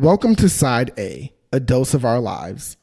Welcome to Side A, a dose of our lives.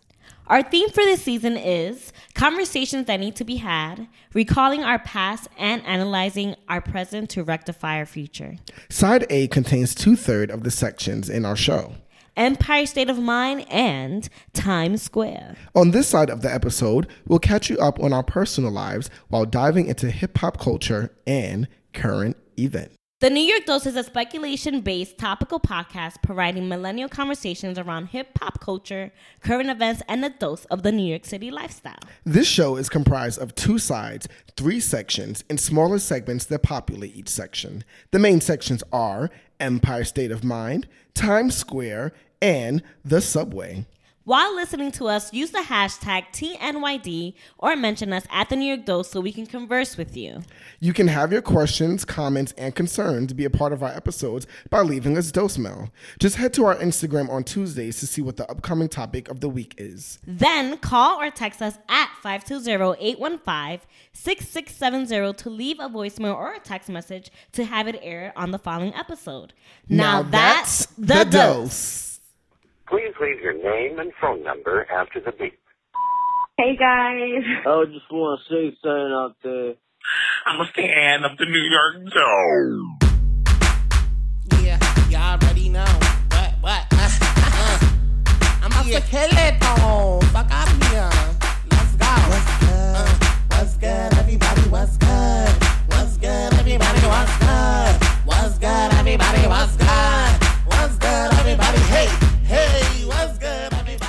Our theme for this season is conversations that need to be had, recalling our past and analyzing our present to rectify our future. Side A contains two thirds of the sections in our show. Empire State of Mind and Times Square. On this side of the episode, we'll catch you up on our personal lives while diving into hip hop culture and current events. The New York Dose is a speculation based topical podcast providing millennial conversations around hip hop culture, current events, and the dose of the New York City lifestyle. This show is comprised of two sides, three sections, and smaller segments that populate each section. The main sections are Empire State of Mind, Times Square, and the subway. While listening to us, use the hashtag TNYD or mention us at the New York Dose so we can converse with you. You can have your questions, comments, and concerns be a part of our episodes by leaving us dose mail. Just head to our Instagram on Tuesdays to see what the upcoming topic of the week is. Then call or text us at 520-815-6670 to leave a voicemail or a text message to have it aired on the following episode. Now, that's, the, dose. Please leave your name and phone number after the beep. Hey guys. I just want to say something out there. I'm a fan of the New York Dose. Yeah, y'all already know. What, what? Uh, I'm about to kill it, though. Fuck out of here. Let's go. What's good? Uh, what's good, everybody? What's good? What's good, everybody? What's good? What's good, everybody? What's good? What's good, everybody? Hey, hey, what's good, everybody?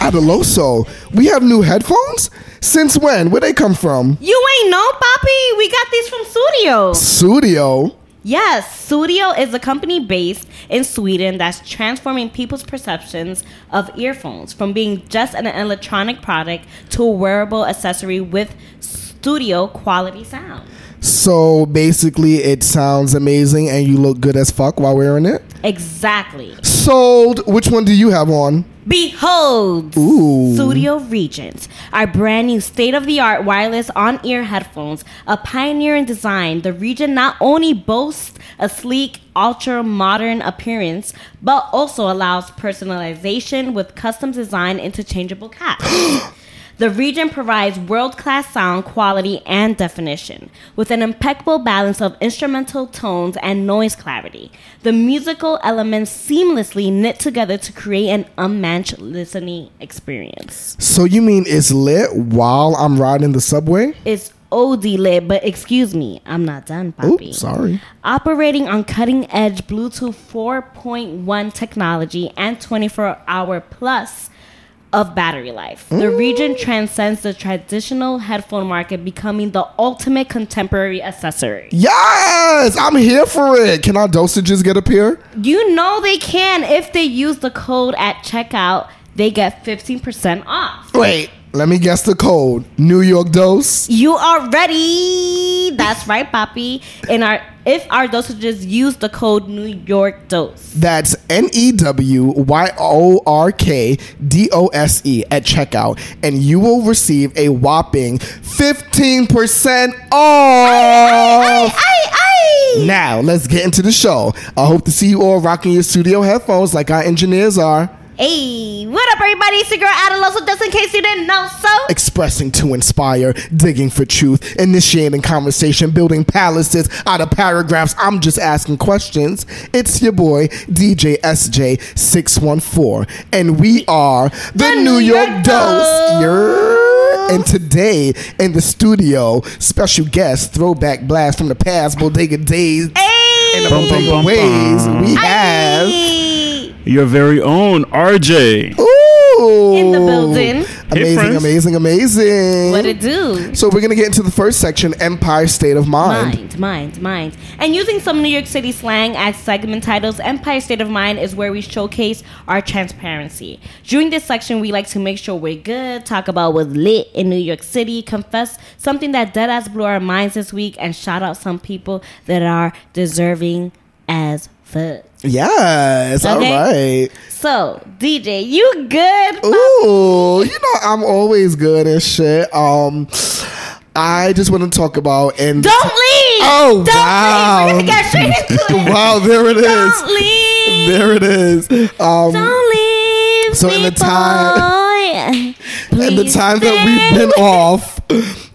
Adaloso, we have new headphones? Since when? Where they come from? You ain't know, Papi? We got these from Sudio. Sudio. Yes, Sudio is a company based in Sweden that's transforming people's perceptions of earphones from being just an electronic product to a wearable accessory with studio quality sound. So basically, it sounds amazing and you look good as fuck while wearing it. Exactly. Sold. Which one do you have on? Behold, Ooh. Sudio Regents, our brand new state of the art wireless on ear headphones, a pioneer in design. The Regent not only boasts a sleek, ultra modern appearance, but also allows personalization with custom design interchangeable caps. The Regent provides world class sound quality and definition, with an impeccable balance of instrumental tones and noise clarity. The musical elements seamlessly knit together to create an unmatched listening experience. So you mean it's lit while I'm riding the subway? It's OD lit, but excuse me, I'm not done. Oops, sorry. Operating on cutting edge Bluetooth 4.1 technology and 24 hour plus of battery life. The Regent mm. transcends the traditional headphone market, becoming the ultimate contemporary accessory. Yes, I'm here for it. Can our dosages get up here? You know they can if they use the code at checkout. They get 15% off. Wait, let me guess the code. New York dose. You are ready. That's right, Papi. In our if our dosages use the code New York Dose. That's N E W Y O R K D O S E at checkout, and you will receive a whopping 15% off. Ay, ay. Now, let's get into the show. I hope to see you all rocking your Sudio headphones like our engineers are. Hey, what up, everybody? It's your girl Adaloso, just in case you didn't know so. Expressing to inspire, digging for truth, initiating conversation, building palaces out of paragraphs. I'm just asking questions. It's your boy, DJ SJ614, and we are the, The New, New York, York Dose. Dose. And today in the studio, special guest, throwback blast from the past, bodega days Hey, and the Bum, bum, bodega ways. We have. Hey. Your very own RJ. Ooh. In the building. Amazing, friends. amazing, amazing. What it do? So we're gonna get into the first section, Empire State of Mind. Mind, mind, mind. And using some New York City slang as segment titles, Empire State of Mind is where we showcase our transparency. During this section, we like to make sure we're good, talk about what's lit in New York City, confess something that dead deadass blew our minds this week, and shout out some people that are deserving as fuck. Yes, all Okay. right. So, DJ, you good? Ooh, you know I'm always good and shit. Um, I just want to talk about and Don't leave! Oh, Don't wow. leave! We're gonna get straight into it. wow, there it is. Don't leave! There it is. Um, Don't leave. leave So in the time- boy. and the Please time that we've been off,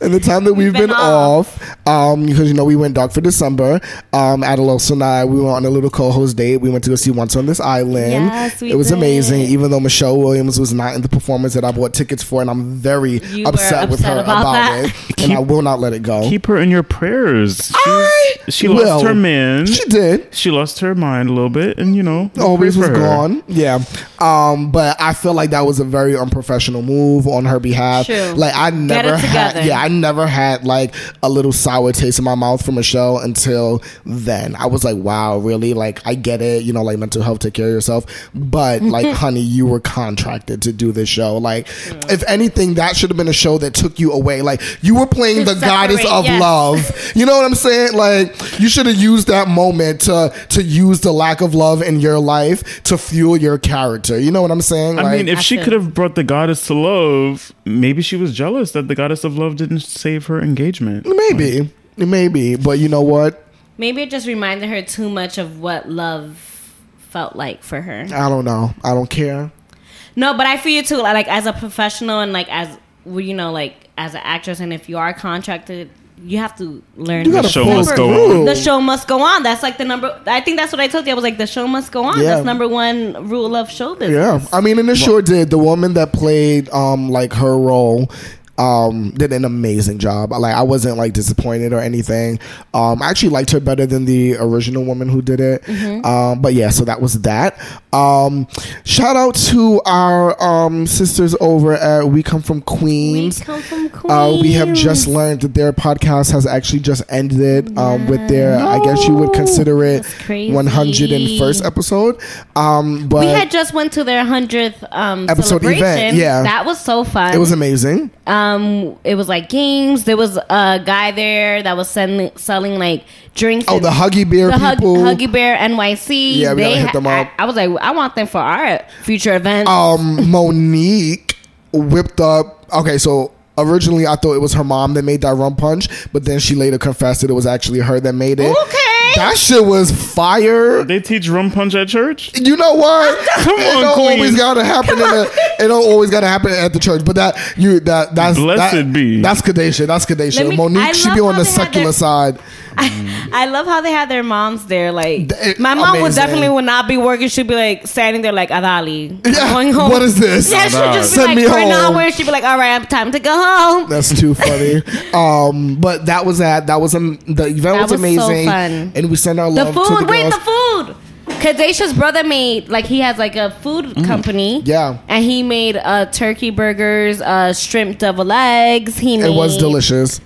and the time that we've, been been, off, um, because you know we went dark for December. Um, Adelos and I, we went on a little co-host date. We went to go see Once on This Island. Yes, we it was did. amazing. Even though Michelle Williams was not in the performance that I bought tickets for, and I'm very You were upset with her about about, that. it, and I will not let it go. Keep her in your prayers. She's- I she will. lost her man. She did. She lost her mind a little bit, and you know, always was her. gone. Yeah. Um, but I feel like that was a very unprofessional move on her behalf. True. Like I never had yeah, I never had like a little sour taste in my mouth from Michelle until then. I was like, wow, really? Like I get it, you know, like mental health, take care of yourself. But like, honey, you were contracted to do this show. Like, if anything, that should have been a show that took you away. Like you were playing To the goddess of yes. love. You know what I'm saying? Like you should have used that moment to to use the lack of love in your life to fuel your character. You know what I'm saying? I Like, mean, if I she could have brought the goddess to love, maybe she was jealous that the goddess of love didn't save her engagement. maybe, maybe, but you know what? Maybe it just reminded her too much of what love felt like for her. I don't know. I don't care. No, but I feel you too. Like as a professional and like as well, you know, like as an actress, and if you are contracted, you have to learn. You show follow must go on. The show must go on. That's like the number. I think that's what I told you. I was like, the show must go on. Yeah. That's number one rule of show business. Yeah, I mean, and it sure did. The woman that played um like her role um did an amazing job. Like I wasn't like disappointed or anything. Um, I actually liked her better than the original woman who did it. Mm-hmm. Um, but yeah, so that was that. Um, shout out to our um sisters over at We Come From We Queens. come from Queens. Uh, we have just learned that their podcast has actually just ended um, with their, I guess you would consider it, 101st episode. Um, but we had just went to their hundredth um, Episode celebration. event, yeah. that was so fun. it was amazing. um, it was like games. There was a guy there that was selling selling like drinks. Oh, the Huggy Bear the Hug- people. Huggy Bear NYC. Yeah, we gotta hit them up. I, I was like, I want them for our future events. um, Monique whipped up. Okay, so originally I thought it was her mom that made that rum punch, but then she later confessed that it was actually her that made it. Okay. That shit was fire. They teach rum punch at church. You know what? Come it on, don't Queen. always gotta happen. In a, it don't always gotta happen at the church. But that you that that's Blessed that, be. That's Kadesha. That's Let Kadesha. me- I Monique should be on the secular their- side. I love how they had their moms there. Like Th- my mom would definitely would not be working. She'd be like standing there like Adali, Yeah, going home. what is this? Yeah, she'd just be Send like me for an home. hour. She'd be like, all right, time to go home. That's too funny. um, but that was that. That was um, the event That was, was so amazing, fun. And we send our The love to food. the Wait, girls. the food. Kadesha's brother made like he has like a food company. Mm. Yeah. and he made uh, turkey burgers, uh, shrimp deviled eggs. He made it was delicious.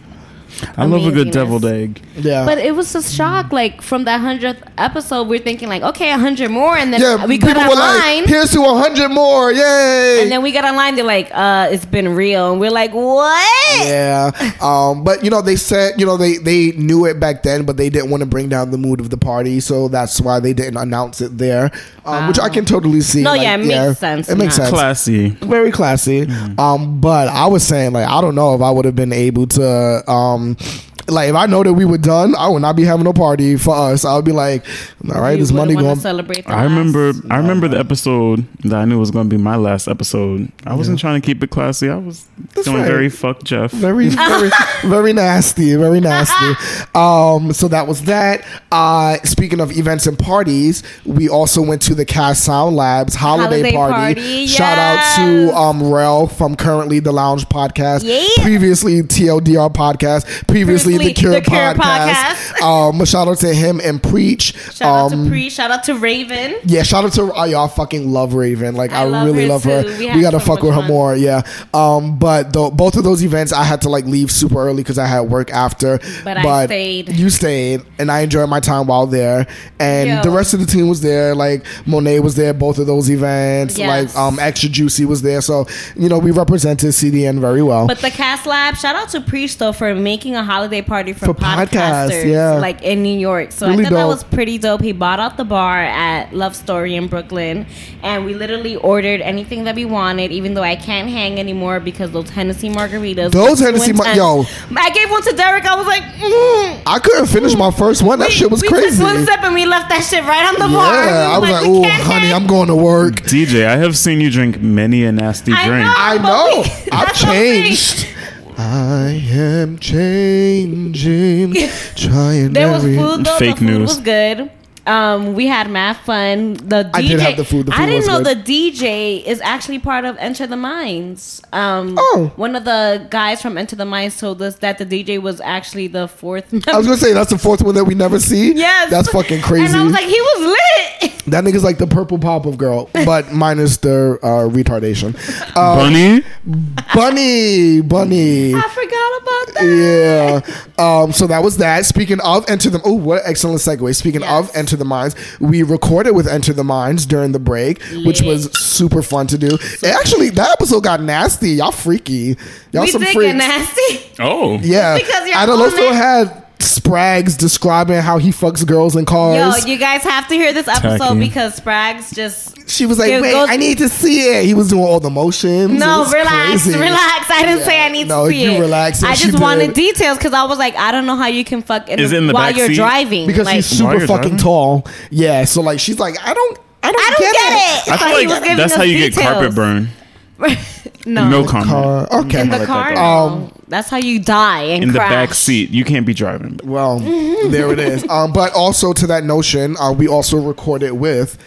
I love a good Amazingness. deviled egg. Yeah, But it was a shock. Like from that hundredth episode, we're thinking like, okay, a hundred more, and then yeah. we got people were online. like, "Here's to hundred more!" Yay! and then we got online. They're like, uh, it's been real, and we're like, what? yeah, um, but you know they said you know they they knew it back then, but they didn't want to bring down the mood of the party, so that's why they didn't announce it there, um, which I can totally see. No, yeah, it makes sense It makes now. sense. Classy. very classy. Um, but I was saying like I don't know if I would have been able to um like if I know that we were done, I would not be having a party for us. I would be like, all right, You this money wouldn't wanna going. celebrate. The I remember. last- I remember the episode that I knew was going to be my last episode. I wasn't trying to keep it classy. I was doing right. very fuck Jeff. Very, very, very nasty, very nasty. Um, so that was that. Uh, speaking of events and parties, we also went to the Cast Sound Labs holiday, Holiday party. party, Shout out to um Rel from currently the Lounge podcast, Yeah. previously TLDR podcast, previously, The Cure, The Cure podcast. um, shout out to him and Preach. Shout out um, to Pre. Shout out to Raven. Yeah, shout out to uh, y'all. Fucking love Raven. Like I, I love really her love her. We We, gotta so fuck with her fun. more. Yeah. Um, but the, both of those events, I had to like leave super early because I had work after. But I stayed. You stayed, and I enjoyed my time while there. And Yo. the rest of the team was there. Like Monet was there. Both of those events. Yes. Like um, Extra Juicy was there. So you know we represented CDN very well. But the Cast Lab, shout out to Preach though for making a holiday party for, For podcasts, podcasters, yeah. like in New York. So Really I thought that was pretty dope. He bought out the bar at Love Story in Brooklyn, and we literally ordered anything that we wanted. Even though I can't hang anymore because those Hennessy margaritas. Those were too Hennessy mar- yo. I gave one to Derek. I was like, mm. I couldn't finish my first one. That we, shit was we crazy. Took one sip and we left that shit right on the yeah, bar. We I was were like, oh, honey, hang." I'm going to work. DJ, I have seen you drink many a nasty I drink. know. I know. we- I've that's what I'm saying. changed. I am changing. Trying There was every- food though. Fake the food news. was good. Um, we had math fun. The DJ, I did have the food. The I food didn't know good. the DJ is actually part of Enter the Minds. Um, Oh. one of the guys from Enter the Minds told us that the DJ was actually the fourth. Member. I was gonna say that's the fourth one that we never see. yes, that's fucking crazy. And I was like, he was lit. that nigga's like the purple pop of girl, but minus the uh, retardation. Uh, Bunny? bunny, bunny. I forgot about that. Yeah. Um, so that was that. Speaking of Enter the Oh, what an excellent segue. Speaking Yes. of Enter the Minds, we recorded with Enter the Minds during the break, which was super fun to do. It actually that episode got nasty. Y'all freaky. Y'all we some did freaks. get nasty. Oh. Yeah. Because you're Adaloso on it. had Sprags describing how he fucks girls in cars. Yo, you guys have to hear this episode Tacky. because Sprags just. she was like, "Wait, goes- I need to see it." He was doing all the motions. No, relax, crazy. relax. I didn't say I need No, to see you it. relax, I just wanted did. details because I was like, I don't know how you can fuck in Is the, it in the while you're seat? driving. because like, he's super fucking driving? tall. Yeah, so like she's like, I don't, I don't, I don't get, get it. it. I So feel he like that's us how you get carpet burn. no, No comment. Car. Okay. in the car. that. no. Um, that's how you die and In the back seat. You can't be driving. Well, there it is. Um, but also to that notion, uh, we also recorded with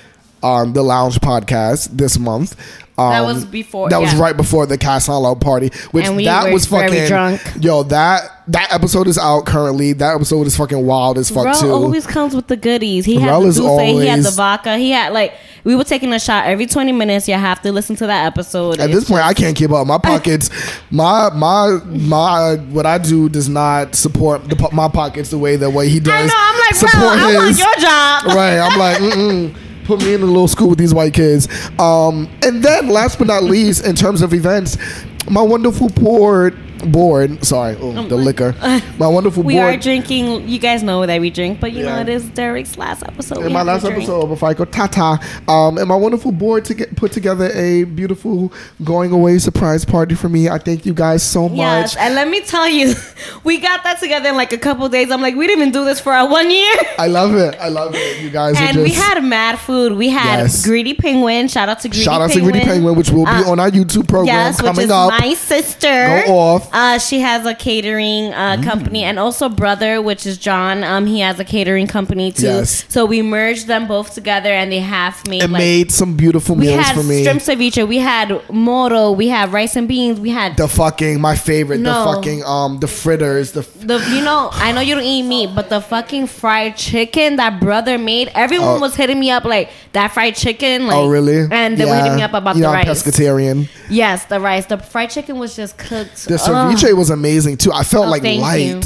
um, the Lounge podcast this month. Um, That was before- That was right before the Loud party, which we that was fucking drunk. Yo, that that episode is out currently. That episode is fucking wild as fuck Bro too. always comes with the goodies. He had Rel the is Douce, he had the vodka. He had like we were taking a shot every twenty minutes. You have to listen to that episode. At It's this point, I can't keep up. My pockets, my my my, what I do does not support the, my pockets the way that way he does. I know. I'm like, bro, support I want your job. right. I'm like, mm-mm. Put me in a little school with these white kids. Um, and then last but not least, in terms of events, my wonderful board board. Sorry, oh, the liquor. My wonderful We board. We are drinking. You guys know that we drink, but you know Yeah. it is Derek's last episode. in my last episode before I go tata, um, and my wonderful board to get put together a beautiful going away surprise party for me. I thank you guys so much. Yes, and let me tell you, we got that together in like a couple days. I'm like, we didn't even do this for our one year. I love it. I love it. You guys And are we had mad food. We had Yes. Greedy Penguin. Shout out to Greedy shout out Penguin. to Greedy Penguin, which will be Uh, on our YouTube program Yes, which is up. my sister. Go off. Uh, she has a catering uh, Mm. company, and also brother, which is John. Um, he has a catering company too. Yes. So we merged them both together, and they have made and like made some beautiful meals for me. We had shrimp ceviche, we had moro, we had rice and beans, we had the fucking my favorite, No. the fucking um the fritters, the the you know I know you don't eat meat, but the fucking fried chicken that brother made, everyone Oh. was hitting me up like that fried chicken. Oh, like, oh really? And they were hitting me up about you the know, rice. pescatarian. Yes, the rice. The fried chicken was just cooked. The Ugh. ceviche was amazing too. I felt Oh, like light, you.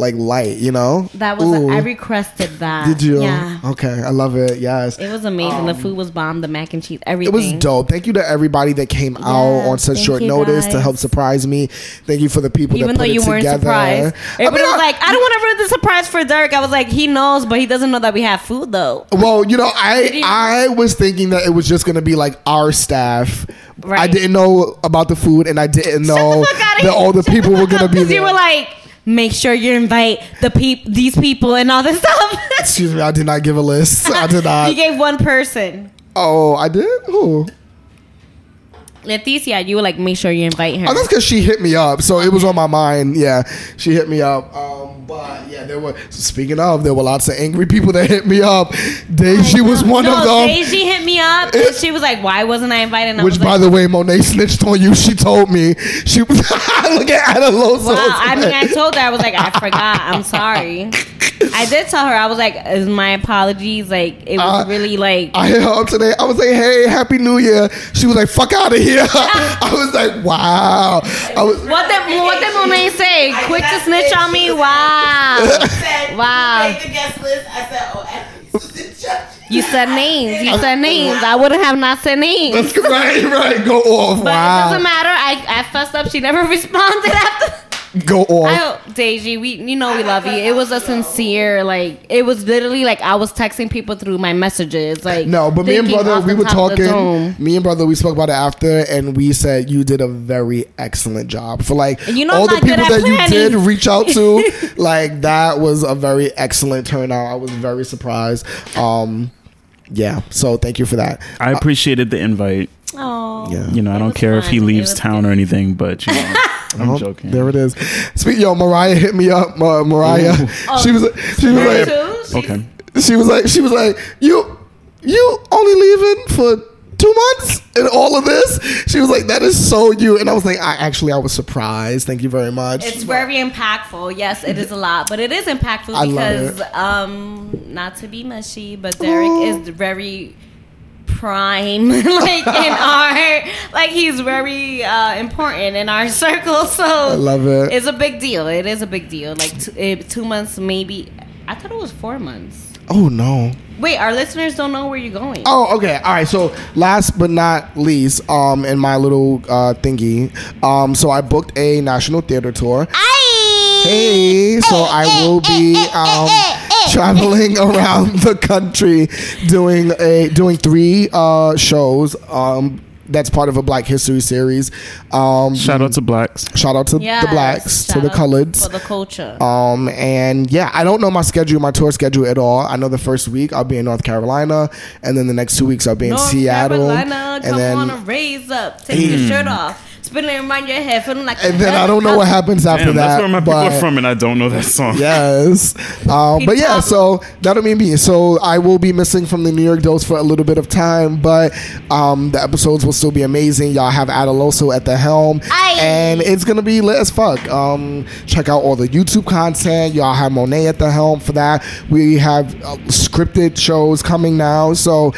Like light. You know, That was Ooh. I requested that. Did you? Yeah. Okay, I love it. Yes. It was amazing. the um, food was bomb. The mac and cheese, everything. It was dope. Thank you to everybody that came out on such short notice to help surprise me. Thank you for the people Even that though put you it weren't together. surprised, I everybody mean, was I- like, "I don't want to ruin the surprise for Derek." I was like, "He knows, but he doesn't know that we have food, though." Well, you know, I I was thinking that it was just gonna be like our staff. Right. I didn't know about the food, and I didn't know Shut the fuck outta that all the people were gonna be there. You were like, "Make sure you invite the peop these people and all this stuff." Excuse me, I did not give a list. I did not. you gave one person, oh, I did. Who? Leticia. You were like, "Make sure you invite her." Oh, that's because she hit me up, so it was on my mind. Yeah, she hit me up. Um, but yeah, there were. Speaking of, there were lots of angry people that hit me up. Deji was one no, of them. Deji hit me up and she was like, "Why wasn't I invited?" And I Which, was by like, the way, Monet snitched on you. She told me she was look at Adaloso. Wow, I mean, I told her I was like, I forgot. I'm sorry. I did tell her I was like, "Is my apologies?" Like it was Uh, really like I hit her up today. I was like, "Hey, happy New Year." She was like, "Fuck out of here." I was like, "Wow." I was. what did what did Monet say? Quick to snitch on me? Wow, wow. You said names. You said names. I wouldn't have not said names. That's right, right. Go off. But it wow. doesn't matter. I I fussed up. She never responded after. Go on. I hope, Deji, we you know we love you. It was a sincere like it was literally like I was texting people through my messages like No, but me and brother, we were top of the talking. Me and brother, we spoke about it after, and we said you did a very excellent job for like you know all the people at that you did reach out to. like that was a very excellent turnout. I was very surprised. Um, yeah, so thank you for that. I appreciated the invite. Oh, Yeah. You know, I don't was care if he leaves was town or anything, but you know, I'm Oh, joking. There it is. Speak, yo, Mariah hit me up. Ma- Mariah, she was she was like too? Okay. she was like she was like you you only leaving for two months and all of this she was like that is so you and i was like i actually i was surprised thank you very much It's very impactful. Yes, it is a lot, but it is impactful I love because, um, not to be mushy, but Derek is very prime, like in our, like he's very uh, important in our circle. So I love it. It's a big deal. It is a big deal. Like two, eh, two months, maybe. I thought it was four months. oh no Wait, our listeners don't know where you're going. oh okay all right so last but not least um in my little uh thingy um so i booked a national theater tour hey so i will be um traveling around the country doing a doing three uh shows um that's part of a black history series um Shout out to blacks. shout out to Yes, the blacks to the coloreds for the culture. um and yeah i don't know my schedule my tour schedule at all i know the first week i'll be in north carolina and then the next two weeks i'll be in Seattle. North seattle Carolina, come and then on and raise up. Take your shirt off. Spin it around your head, feeling like. and then i don't know what happens after Damn, that that's where my people but- are from, and I don't know that song. Yes. Um, but yeah, so that'll be me. So I will be missing from the New York Dose for a little bit of time, but um, the episodes will still be amazing. Y'all have Adaloso at the helm, Aye. and it's gonna be lit as fuck. Um, check out all the YouTube content. Y'all have Monet at the helm for that. We have uh, scripted shows coming now, so.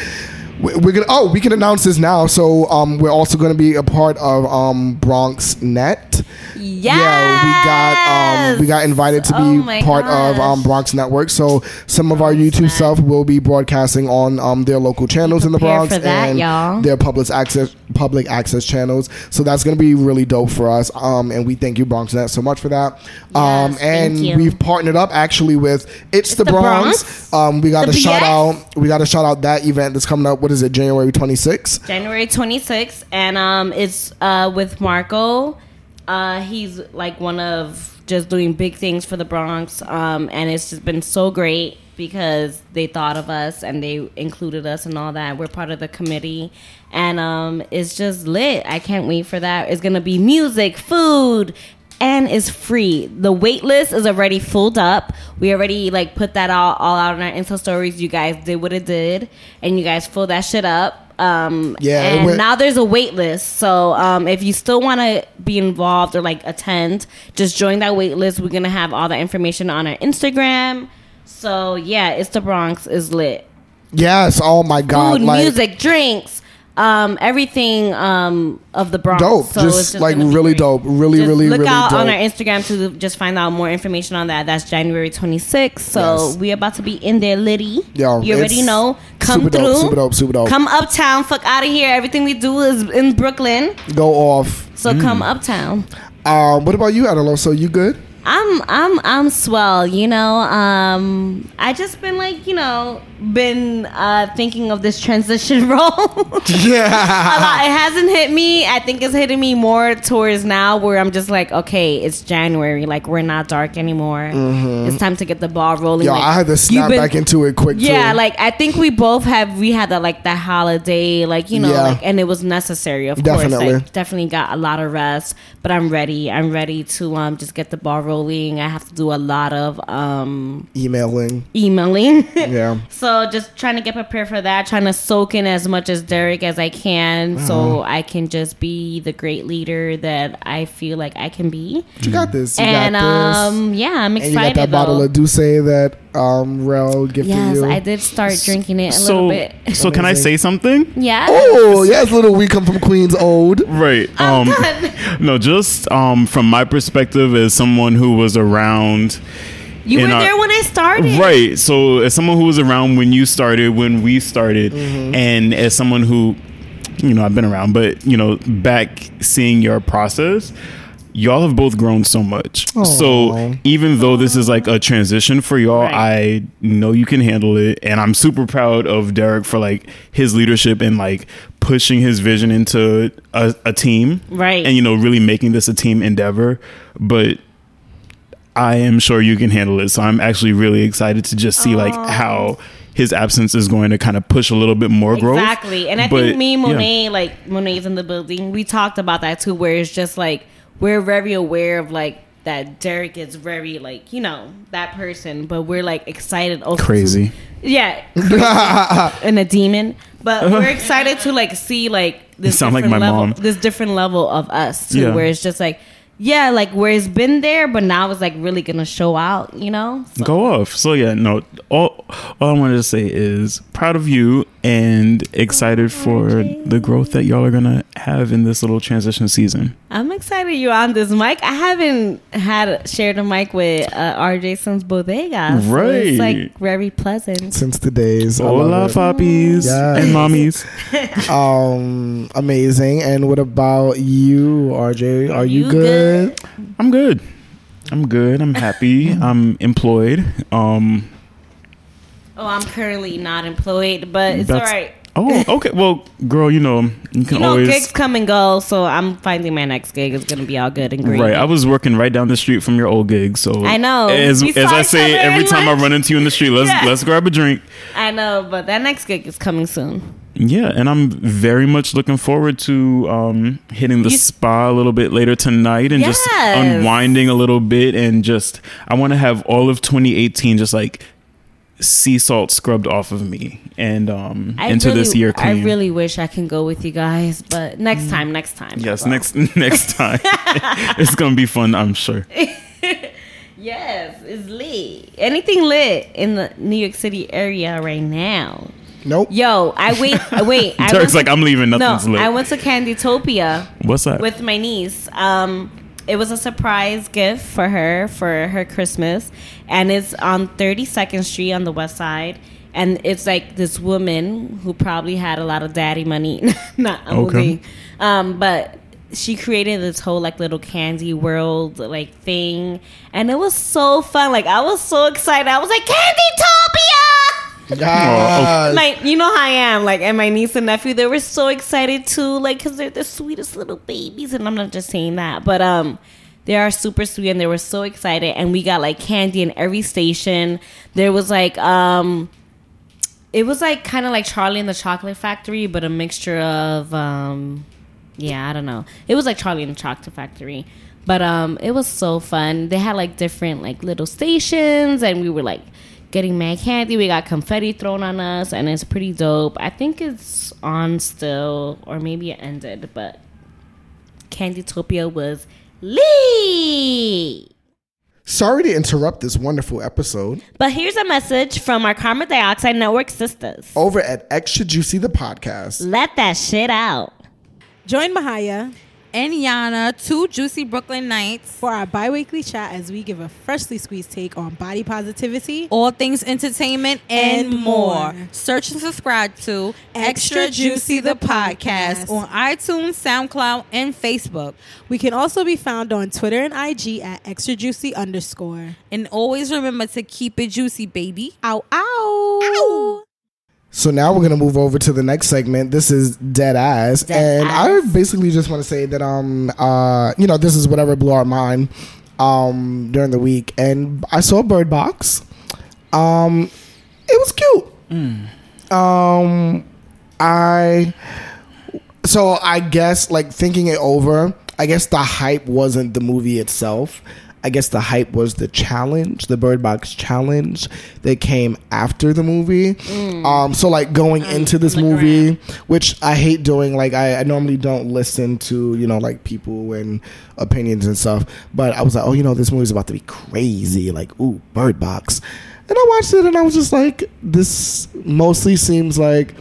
We- We're gonna. Oh, we can announce this now. So, um, we're also gonna be a part of um Bronx Net. Yes. Yeah, we got um, we got invited to be Oh my part of um, Bronx Network. So some of our YouTube stuff will be broadcasting on um, their local channels in the Bronx that, and y'all. their public access public access channels. So that's going to be really dope for us. Um, and we thank you Bronx Net so much for that. um, and thank you. we've partnered up actually with It's, the, the Bronx. Bronx. Um, we got The to shout out. We got a shout out that event that's coming up. What is it? January twenty sixth. January 26th, and um, it's uh, with Marco. Uh, he's like one of just doing big things for the Bronx, um, and it's just been so great because they thought of us and they included us and all that. We're part of the committee, and um, it's just lit. I can't wait for that. It's gonna be music, food. And is free. The wait list is already filled up. We already like put that all, all out on our Insta stories. You guys did what it did, and you guys filled that shit up. Um, Yeah, and went- now there's a wait list. So um, if you still want to be involved or like attend, just join that wait list. We're gonna have all the information on our Instagram. So yeah, it's the Bronx is lit. Yes. Oh my God. Food, like, music, drinks, um, everything um, of the Bronx. Dope. So Just, it's like, really dope. Really, Just really, look really out on our Instagram to just find out more information on that. That's January 26th. So Yes. we about to be in there, Liddy. Yo, you already know. Come super through. dope, super dope, super dope. Come uptown. Fuck out of here. Everything we do is in Brooklyn. Go off. So come uptown. Um, what about you, Adaloso? You good? I'm I'm I'm swell, you know. Um I just been like, you know, been uh thinking of this transition role. Yeah. a lot. It hasn't hit me. I think it's hitting me more towards now where I'm just like, okay, it's January. Like we're not dark anymore. It's time to get the ball rolling. Yo, Like, I had to snap been- back into it quick. Yeah, too. like I think we both have we had that like that holiday, like you know, Yeah. like and it was necessary, of Definitely. course. Like, definitely got a lot of rest, but I'm ready. I'm ready to um just get the ball rolling. I have to do a lot of um emailing. emailing. Yeah. so just trying to get prepared for that, trying to soak in as much as Derek as I can, Uh-huh. so I can just be the great leader that I feel like I can be. But you got this. You and got this. um, yeah, I'm and you excited. got that bottle though. of Douce that um Rel gifted Yes, you. I did start drinking it a So, little bit. so can I say something? Yeah. Oh, yes, little we come from Queens old. Right. Um, no, just um, from my perspective as someone who was around. You were our- there when I started. Right. So, as someone who was around when you started, when we started, Mm-hmm. and as someone who, you know, I've been around, but, you know, back seeing your process, y'all have both grown so much. Aw. So even though this is like a transition for y'all, Right. I know you can handle it, and I'm super proud of Derek for like his leadership and like pushing his vision into a, a team, Right. And you know, really making this a team endeavor. But I am sure you can handle it. So I'm actually really excited to just see like how his absence is going to kind of push a little bit more growth. Exactly. And I But, think me and yeah. Monet, like Monet's in the building, we talked about that too, where it's just like we're very aware of like that Derek is very like, you know, that person, but we're like excited also to- Crazy. yeah. crazy and a demon. But we're excited to like see like this sound like different my level mom. this different level of us too, Yeah. where it's just like yeah, like where it's been there, but now it's like really gonna show out, you know? So- Go off. So yeah, no. All all I wanted to say is proud of you and excited for the growth that y'all are gonna have in this little transition season. I'm excited you're on this mic. I haven't had shared a mic with uh, RJ since Bodega. So Right. It's like very pleasant. Since the days. I Hola, poppies Yes. and mommies. Um, amazing. And what about you, RJ? Are you, You good? I'm good. I'm good. I'm happy. I'm employed. Um, Oh, I'm currently not employed, but it's all That's- right. oh, okay. Well, girl, you know you can You know, always. gigs come and go, so I'm finding my next gig is gonna be all good and great. Right, I was working right down the street from your old gig, so I know. As, as I say every time I run into you in the street, let's Yeah. let's grab a drink. I know, but that next gig is coming soon. Yeah, and I'm very much looking forward to um, hitting the You- spa a little bit later tonight and just unwinding a little bit and just I want to have all of 2018 just like sea salt scrubbed off of me and um, I into really, this year clean. I really wish I can go with you guys, but next time, next time. yes, next next time it's gonna be fun. I'm sure. Yes, it's lit. Anything lit in the New York City area right now? Nope. Yo, I wait. wait. I Derek's went like I'm leaving. no, lit. I went to Candytopia What's that? with my niece. Um, it was a surprise gift for her for her Christmas, and it's on 32nd Street on the West Side. And it's like this woman who probably had a lot of daddy money, not Okay. only, um, but she created this whole like little candy world like thing, and it was so fun. Like I was so excited. I was like Candytopia Yes. like you know how I am. Like, and my niece and nephew, they were so excited too. Like, cause they're the sweetest little babies, and I'm not just saying that, but um, they are super sweet, and they were so excited. And we got like candy in every station. There was like um, it was like kind of like Charlie and the Chocolate Factory, but a mixture of um, yeah, I don't know. It was like Charlie and the Chocolate Factory. But um it was so fun. They had like different like little stations and we were like getting mad candy. We got confetti thrown on us and it's pretty dope. I think it's on still or maybe it ended, but Candytopia was lit. Sorry to interrupt this wonderful episode. But here's a message from our carbon dioxide network sisters. Over at Extra Juicy the podcast. Let that shit out. Join Mahaya and Yana, two juicy Brooklyn nights. for our bi-weekly chat as we give a freshly squeezed take on body positivity. All things entertainment and, And more. more. Search and subscribe to Extra Juicy the podcast. on iTunes, SoundCloud, and Facebook. We can also be found on Twitter and IG at extra juicy underscore. And always remember to keep it juicy, baby. Ow, Ow, ow. So now we're gonna move over to the next segment. This is dead ass, Dead and. I basically just want to say that um uh you know this is whatever blew our mind um during the week, and I saw Bird Box. Um, it was cute. Um, I so I guess like thinking it over, I guess the hype wasn't the movie itself. I guess the hype was the challenge, the Bird Box challenge that came after the movie. Um, so like going into this look movie, which I hate doing. Like I, I normally don't listen to you know like people and opinions and stuff. But I was like, oh, you know, this movie's about to be crazy. Like, ooh, Bird Box. And I watched it and I was just like, this mostly seems like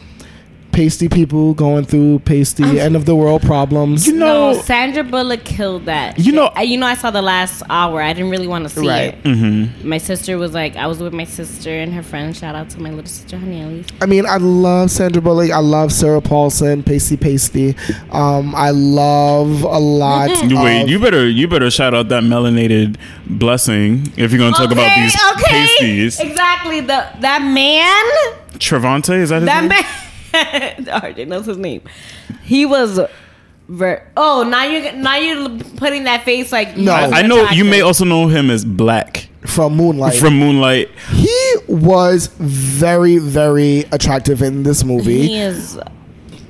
pasty people going through pasty end of the world problems. You know, no, Sandra Bullock killed that. You shit. know- I, you know, I saw the last hour. I didn't really want to see Right. it. Mm-hmm. My sister was like, I was with my sister and her friend. Shout out to my little sister, Honey Elise. I mean, I love Sandra Bullock. I love Sarah Paulson, Pasty Pasty. Um, I love a lot. You wait, of- you better you better shout out that melanated blessing if you're gonna talk about these pasties. Exactly. The that man, Trevante, is that his that name? man. RJ knows his name. He was. Ver- oh, now you're now you're putting that face like No. I, I know you may also know him as Black from Moonlight. from Moonlight. he was very, very attractive in this movie. He is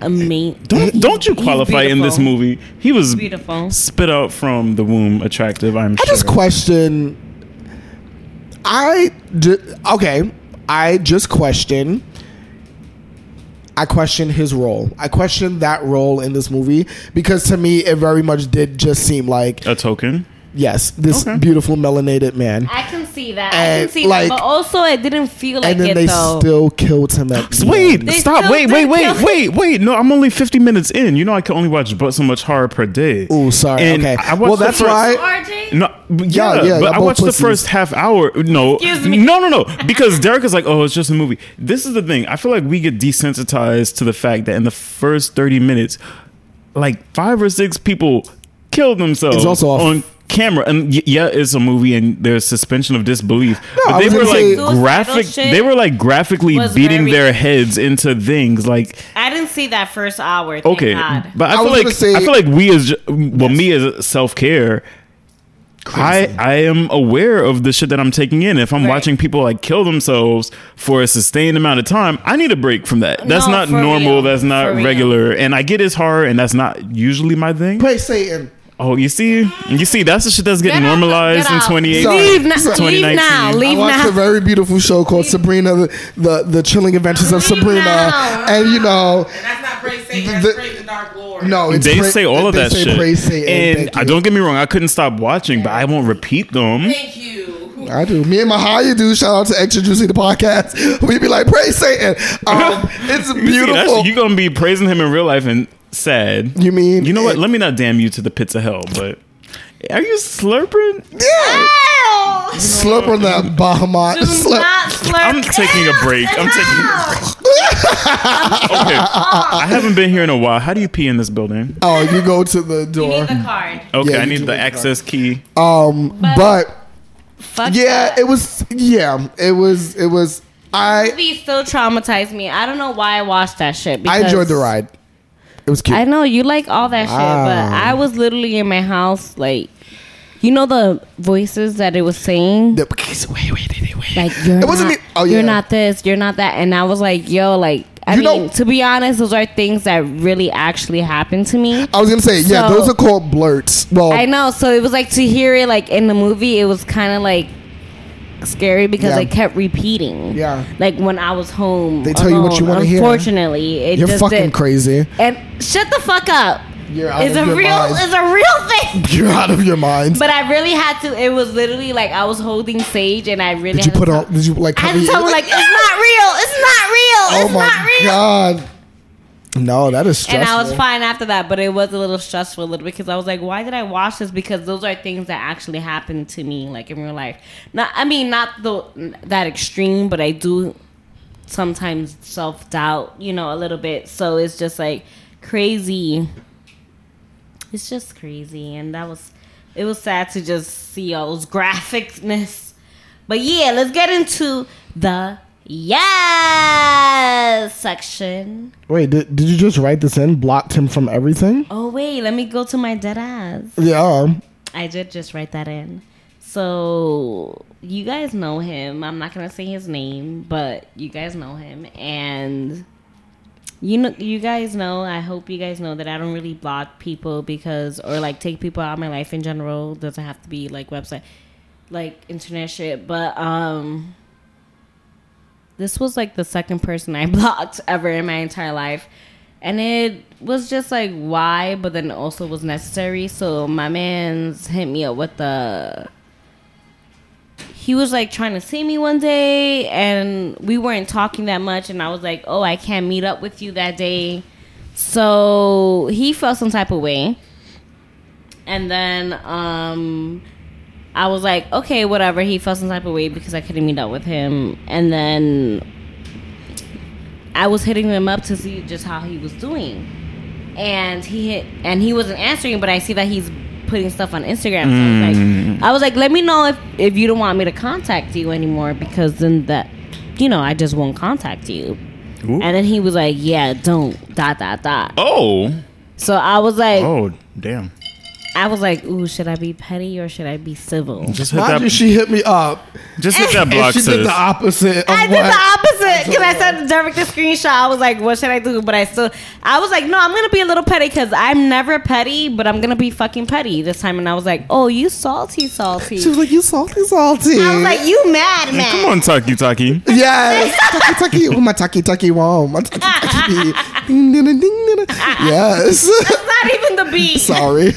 amazing. Don't don't you qualify in this movie? He was Beautiful. spit out from the womb, attractive. I'm I sure. just question. I ju- okay. I just question. I question his role. I question that role in this movie because to me it very much did just seem like a token. Yes, this Okay. beautiful melanated man, I can see that. I And, can see like- that. But also, it didn't feel like it. and then it they though. still killed him at the Wait, end. Stop! still Wait, wait, wait, wait, wait! No, I'm only 50 minutes in. You know, I can only watch but so much horror per day. Oh, sorry. And okay. I watched well, that's first- why. RJ. No, yeah, Yeah, yeah, but I both watched the first half hour. No, Excuse me. no, no, no, because Derek is like, oh, it's just a movie. This is the thing. I feel like we get desensitized to the fact that in the first thirty minutes, like five or six people killed themselves It's also a- on camera. And yeah, it's a movie, and there's suspension of disbelief. I but they was were gonna like say- graphic. They were like graphically beating very- their heads into things. Like I didn't see that first hour. Thank okay, God. but I, I feel was like gonna say- I feel like we as well, me as self care. I, I am aware of the shit that I'm taking in. If I'm Right. watching people like kill themselves for a sustained amount of time, I need a break from that. That's No, not normal. real. That's not For real. regular. And I get it's hard, and that's not usually my thing. Praise Satan. Oh, you see, you see, that's the shit that's getting Get out, normalized get in out. 2018. Sorry. Leave, now, Sorry. leave 2019. now. I watched now. a very beautiful show called Sabrina, the, the the chilling adventures of Leave Sabrina, now. and you know, And that's not praise Satan, The- that's praise the dark lord. no, it's They pra- say all of they that say shit, Praise Satan. and Thank I you. don't get me wrong. I couldn't stop watching, but I won't repeat them. Thank you. I do. Me and Mahaya do. Shout out to Extra Juicy the podcast. We be like, praise Satan. Um, it's You see, beautiful. You're gonna be praising him in real life and sad. You mean- You know what? Let me not damn you to the pits of hell, but are you slurping? yeah. Ew. Slurp on that Bahamut. Do Slurp. not slurp. I'm taking a break. I'm taking. Okay, I haven't been here in a while. How do you pee in this building? Oh, you go to the You door. need the card. Okay, Yeah, I need the need the access key. Um, but Fuck yeah, that. it was. Yeah, it was. It was. I movie still traumatized me. I don't know why I watched that shit. I enjoyed the ride. It was cute. I know you like all that shit, but I was literally in my house, like, you know the voices that it was saying, The- wait, wait, wait, wait. like you're It wasn't not, oh, you're not this, you're not that, and I was like, yo, like, I You mean, know- to be honest, those are things that really actually happened to me. I was gonna say, yeah, So- those are called blurts. Well, I know, so it was like to hear it like in the movie, it was kind of like scary because Yeah. it kept repeating. Yeah. like when I was home, They tell you what you wanna hear. Unfortunately, it you're fucking did. crazy. And shut the fuck up. You're out It's of a your real, mind. it's a real thing. You're out of your mind. But I really had to. It was literally like I was holding Sage, and I really did you put on? Did you like? I had to tell him like it's not real. It's not real. oh it's my not real. god. No, that is stressful. And I was fine after that, but it was a little stressful a little bit because I was like, why did I watch this? Because those are things that actually happened to me, like in real life. Not, I mean, not the that extreme, but I do sometimes self doubt, you know, a little bit. So it's just like crazy. It's just crazy, and that was it was sad to just see all those graphicness. But yeah, let's get into the yes section. Wait, did, did you just write this in? Blocked him from everything? Oh wait, let me go to my dead ass. Yeah. I did just write that in. So you guys know him. I'm not gonna say his name, but you guys know him, and you know, you guys know. I hope you guys know that I don't really block people because, or like take people out of my life in general. Doesn't have to be like website, like internet shit. But um, this was like the second person I blocked ever in my entire life. And it was just like why, but then also was necessary. So my man's hit me up with the he was like trying to see me one day, and we weren't talking that much. And I was like, "Oh, I can't meet up with you that day." So he felt some type of way, and then um, I was like, "Okay, whatever." He felt some type of way because I couldn't meet up with him, and then I was hitting him up to see just how he was doing, and he hit and he wasn't answering. But I see that he's putting stuff on Instagram. So I was like, mm. I was like, let me know if if you don't want me to contact you anymore because then that, you know, I just won't contact you. Ooh. And then he was like, yeah, don't dot dot dot. Oh. So I was like, Oh, damn. I was like, ooh, should I be petty or should I be civil? Just hit Why that. did she hit me up? Just hit that And block, she did sis. the opposite of I did what? the opposite because I said direct the screenshot. I was like, "What should I do?" But I still, I was like, "No, I'm gonna be a little petty because I'm never petty, but I'm gonna be fucking petty this time." And I was like, "Oh, you salty, salty." She was like, "You salty, salty." I was like, "You mad, man?" Come on, Taki Taki. Yes, taki taki, oh, my taki taki, wow, my taki taki. Ding, ding, ding, ding, ding. Yes, That's Not even the beat. sorry.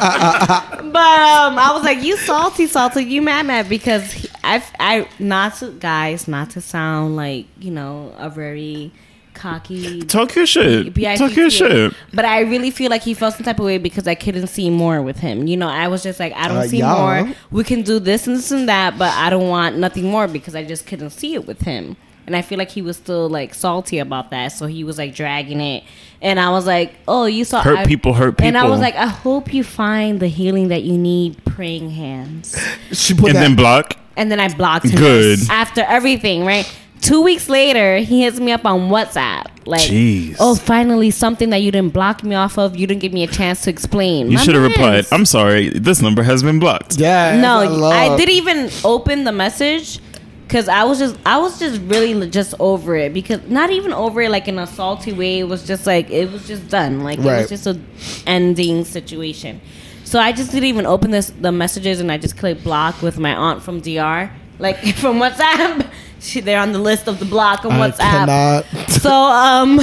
But um, I was like, "You salty, salty, you mad, mad?" Because he- I, I, not to guys, not to sound like you know a very cocky Talk your shit. Talk your shit. But I really feel like he felt some type of way because I couldn't see more with him. You know, I was just like, I don't Uh, see yeah. more. We can do this and this and that, but I don't want nothing more because I just couldn't see it with him. And I feel like he was still like salty about that, so he was like dragging it. And I was like, "Oh, you saw Hurt I- people hurt people." And I was like, "I hope you find the healing that you need, praying hands." She put And that. then block. And then I blocked him. Good. After everything, right? Two weeks later, he hits me up on WhatsApp. Like, Jeez. oh, finally, something that you didn't block me off of. You didn't give me a chance to explain. You should have replied. I'm sorry. This number has been blocked. Yeah. no, love- I, didn't even open the message because I was just, I was just really just over it because not even over it like in a salty way. It was just like it was just done. Like it was just a ending situation. So I just didn't even open this the messages and I just clicked block with my aunt from DR, like from WhatsApp. She they're on the list of the block on I WhatsApp. cannot. So um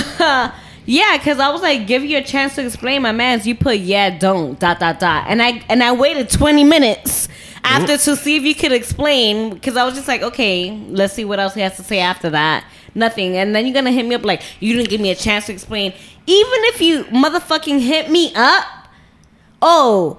yeah, cuz I was like give you a chance to explain my man's you put yeah don't dot dot dot and I and I waited 20 minutes after to see if you could explain cuz I was just like okay, let's see what else he has to say after that. Nothing. And then you're going to hit me up like you didn't give me a chance to explain. Even if you motherfucking hit me up, oh,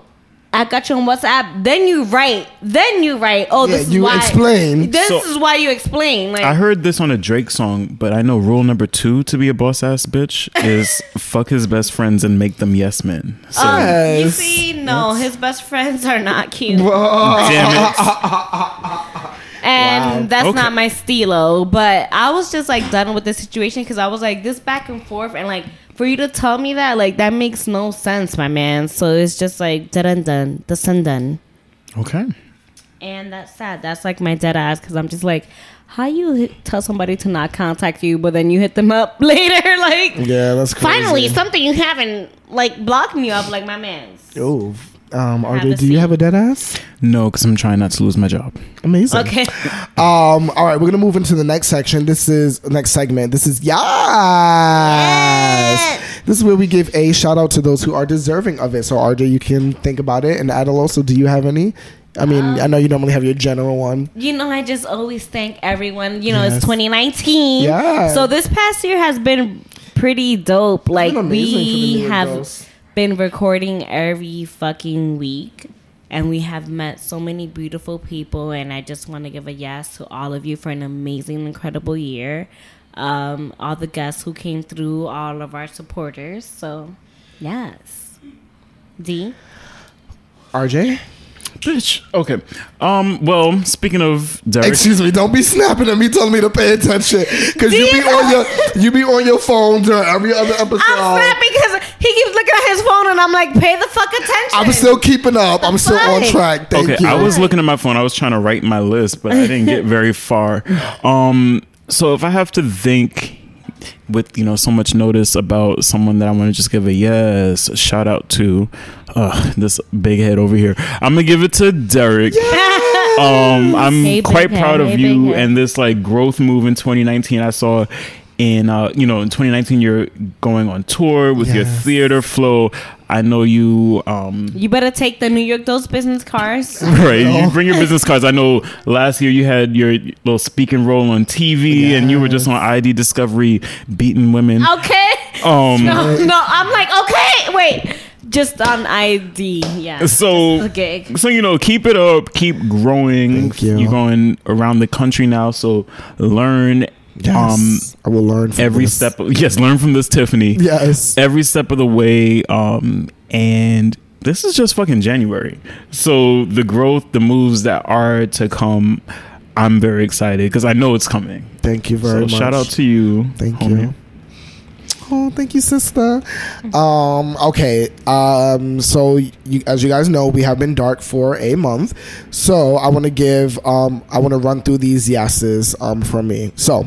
I got you on WhatsApp. Then you write. Then you write. Oh, Yeah, this is you why. explain. This So- is why you explain. Like, I heard this on a Drake song, but I know rule number two to be a boss ass bitch is fuck his best friends and make them yes men. So um, you Yes. see, no, his best friends are not cute, damn it. and that's Okay. not my stilo. But I was just like done with the situation because I was like this back and forth, and like for you to tell me that, like that makes no sense, my man. So it's just like and done, the sun done. Okay. And that's sad. That's like my dead ass because I'm just like, how you tell somebody to not contact you, but then you hit them up later, like Yeah, that's crazy. finally something you haven't like blocked me up, like my man's. Oh, um, Have RJ, a do you have a dead ass? No, because I'm trying not to lose my job. Amazing. Okay, Um. All right, we're gonna move into the next section. This is next segment. This is yes. This is where we give a shout out to those who are deserving of it. So RJ, you can think about it. And Adel, also, do you have any? I mean, Um, I know you normally have your general one. you know I just always thank everyone. You know Yes. it's 2019, Yeah. So this past year has been pretty dope. Like been amazing for the we have girls. Been recording every fucking week. And we have met so many beautiful people, and I just want to give a yes to all of you for an amazing, incredible year. Um, all the guests who came through, all of our supporters. So, yes. D. RJ, Bitch. Okay. Um. Well, speaking of Derek, excuse me. Don't be snapping at me, telling me to pay attention, because you be on your you be on your phone during every other episode. I'm snapping because he keeps looking at his phone, and I'm like, pay the fuck attention. I'm still keeping up. I'm still on track. Thank okay, you. I was looking at my phone. I was trying to write my list, but I didn't get very far. Um, so if I have to think with you know so much notice about someone that I want to just give a yes shout out to, uh, this big head over here, I'm gonna give it to Derek. Um, I'm Hey, big quite head. proud of Hey, you and this like growth move in 2019. I saw in uh, you know in 2019 you're going on tour with your theater flow. I know you. Um, You better take the New York Dose business cards. Right, you bring your business cards. I know last year you had your little speaking role on TV, and you were just on ID Discovery beating women. Okay. Um, No, no, I'm like, okay, wait. Just on ID, yeah. So, Just a gig. so you know, keep it up, keep growing. Thank you. You're going around the country now, so learn. Yes, Um, I will learn from every this. step. Of, yes, learn from this, Tiffany. Yes. every step of the way. Um, and this is just fucking January. So the growth, the moves that are to come, I'm very excited because I know it's coming. Thank you very so much. shout out to you. Thank homie. you. Oh, thank you, sister. Um, okay. Um, so you, as you guys know, we have been dark for a month. So I want to give. Um, I want to run through these yeses. Um, from me. So.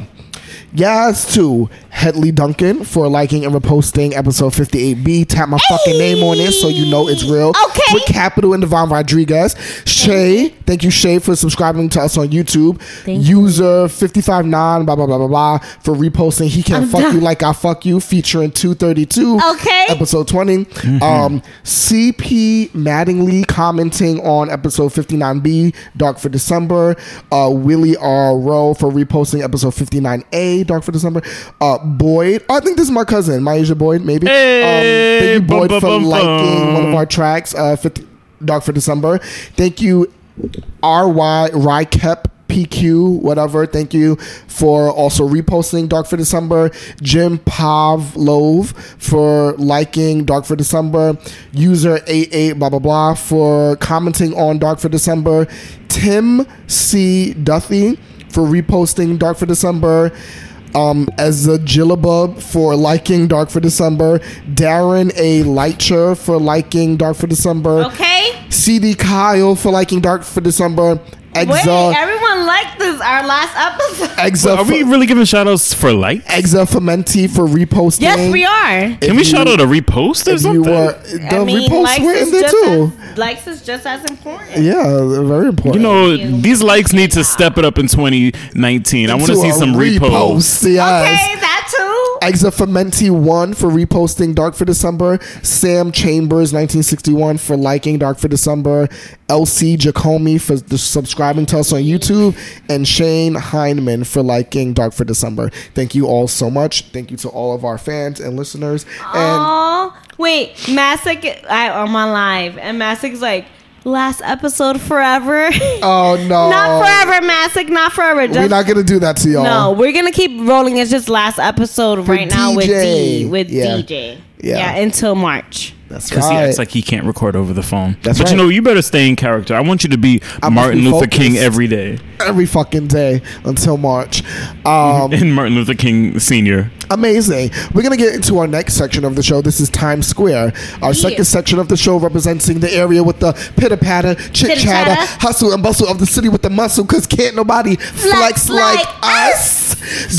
Yes to Headley Duncan for liking and reposting episode 58B. Tap my fucking name on it so you know it's real. Okay. With Capital and Devon Rodriguez. Shay, thank you, Shay, for subscribing to us on YouTube. Thank you. User 559, blah, blah, blah, blah, blah, for reposting He Can't I'm Fuck done. You Like I Fuck You, featuring 232. Okay. Episode 20. Um, CP Mattingly commenting on episode 59B, Dark for December. Uh, Willie R. Rowe for reposting episode 59A, Dark for December. Uh, Boyd, I think this is my cousin, Maisha Boyd, maybe. Hey, um, thank you, Boyd, bum, for bum, liking bum. one of our tracks, uh, 50, Dark for December. Thank you, RY Rykep PQ, whatever. Thank you for also reposting Dark for December. Jim Pavlov for liking Dark for December. User 88 blah blah blah for commenting on Dark for December. Tim C. Duffy for reposting Dark for December. Um, Ezra Gillabub for liking Dark for December. Darren A. Lightcher for liking Dark for December. Okay. CD Kyle for liking Dark for December. Wait, Exa, everyone liked this our last episode. Exa, Are we really giving shout outs for like? Exa Fementi for reposting. yes, we are. Can we you- shout out a repost or If something? you were, the I mean, reposts likes were in is there just too. as, likes is just as important. yeah, they're very important. you know, these likes need to step it up in 2019. I want to Into see a some reposts. repost, Yes. Okay, that too. Exa Fementi one for reposting Dark for December. Sam Chambers 1961 for liking Dark for December. LC Jacomi for subscribing to us on YouTube, and Shane Heineman for liking Dark for December. Thank you all so much. Thank you to all of our fans and listeners. And Oh, wait, Masick, I'm on live, and Masick's like, last episode forever. oh no, not forever, Masick, not forever. Just, We're not gonna do that to y'all. no, we're gonna keep rolling. It's just last episode For right now with DJ. D, with Yeah. DJ. Yeah. Yeah. until March. That's right. Because he acts like he can't record over the phone. That's but right. you know, you better stay in character. I want you to be I must Martin be Luther King every day. Every fucking day until March. Um, and Martin Luther King Sr. Amazing. We're going to get into our next section of the show. This is Times Square. Our second section of the show representing the area with the pitter patter, chit chatter, hustle and bustle of the city with the muscle because can't nobody flex, like, like us.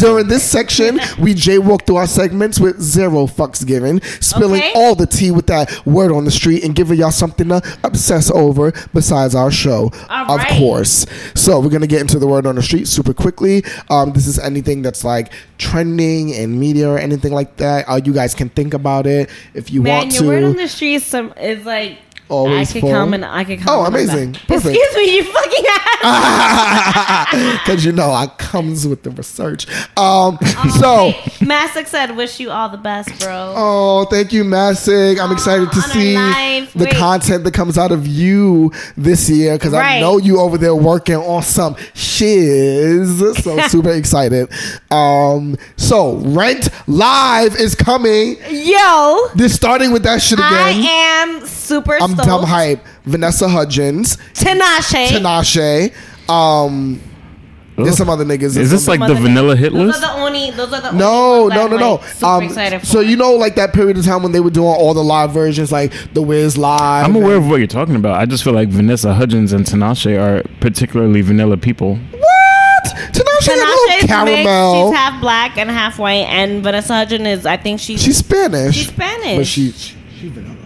During this section, we jaywalk through our segments with zero fucks given, spilling Okay. all the tea with that word on the street and giving y'all something to obsess over besides our show, All of right. course. So we're gonna get into the word on the street super quickly. Um, this is anything that's like trending in media or anything like that. Uh, you guys can think about it if you want to. Man, want your to. word on the street some is like. Always I could full. comment. I could comment. Oh, amazing. Perfect. Excuse me, you fucking ass. Because you know I comes with the research. Um, so. Masick said, "Wish you all the best, bro." Oh, thank you, Massig. I'm excited to on our see live- the wait. content that comes out of you this year because I Right. know you over there working on some shiz. So super excited. Um, so Rent Live is coming. Yo, They're starting with that shit again. I am super. I'm stoked. Dumb hype. Vanessa Hudgens, Tinashe. Tinashe. Um, there's some other niggas. Is this like the Mother- vanilla hit Those list? are the only. Those are the No, only no, ones no, I'm, no. like, super Um, excited for. so you know, like that period of time when they were doing all the live versions, like the Wiz live. I'm aware and- of what you're talking about. I just feel like Vanessa Hudgens and Tinashe are particularly vanilla people. What? Tinashe, a little Tinashe is caramel. mixed. She's half black and half white, and Vanessa Hudgens is. I think she's. She's Spanish. She's Spanish. But she, she she's vanilla.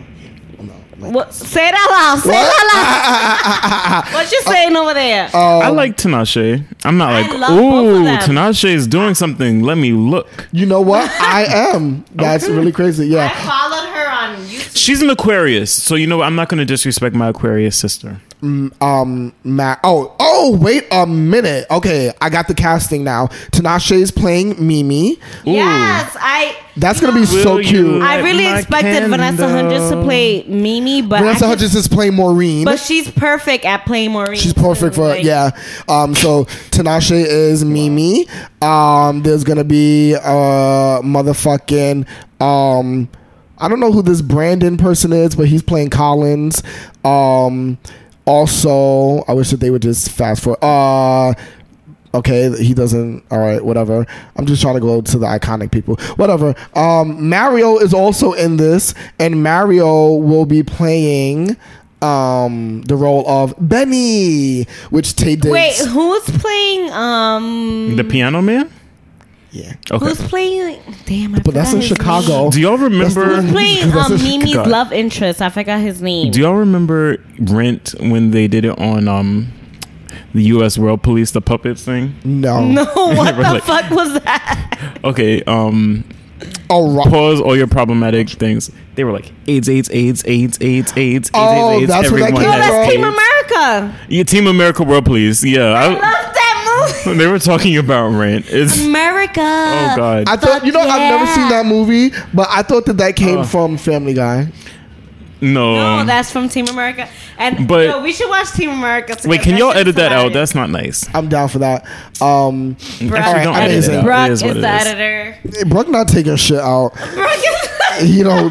What, say it out loud. Say it out loud. what you saying over there? Oh. I like Tinashe. I'm not like, love both ooh, them." Tinashe is doing something. Let me look. You know what? I am. That's Okay. really crazy. I Yeah. followed her on YouTube. She's an Aquarius, so you know what? I'm not going to disrespect my Aquarius sister. Um Matt oh oh wait a minute okay i got the casting now Tinashe is playing mimi Yes, I. that's gonna be so cute I really my expected Vanessa Hudgens to play Mimi, but I vanessa hudgens is playing maureen But she's perfect at playing Maureen. She's perfect for Like, yeah. Um, so Tinashe is Mimi. Um, there's gonna be uh motherfucking um, I don't know who this Brandon person is, but he's playing Collins. Um, also, I wish that they would just fast forward. Uh, okay, he doesn't. All right, whatever. I'm just trying to go to the iconic people. Whatever. Um, Mario is also in this, and Mario will be playing um the role of Benny, which Taye Diggs. Wait, who's playing? Um, The Piano Man? Yeah, Okay. who's playing? Damn, I but that's in his Chicago. Do y'all remember? Name. Who's playing um, Mimi's Chicago. love interest? I forgot his name. Do y'all remember Rent when they did it on um the U.S. World Police, the puppets thing? No, no, what the Like- fuck was that? Okay, um, Oh, right. pause all your problematic things. They were like AIDS, AIDS, AIDS, AIDS, AIDS, AIDS, AIDS, Oh, AIDS. that's where that Everyone came has from. Team America. Yeah, Team America World Police. Yeah, I I, love that movie. they were talking about Rent. It's America. oh god. I thought you know I've never seen that movie, but I thought that that came Oh. from Family Guy. no. No, that's from Team America. And But- yo, we should watch Team America. Wait, can y'all edit that out? That's not nice. I'm down for that. Um, Brock, Actually, don't edit edit- it out. Brock It is, is it the is. editor. Brooke not taking shit out. Brock is. You know,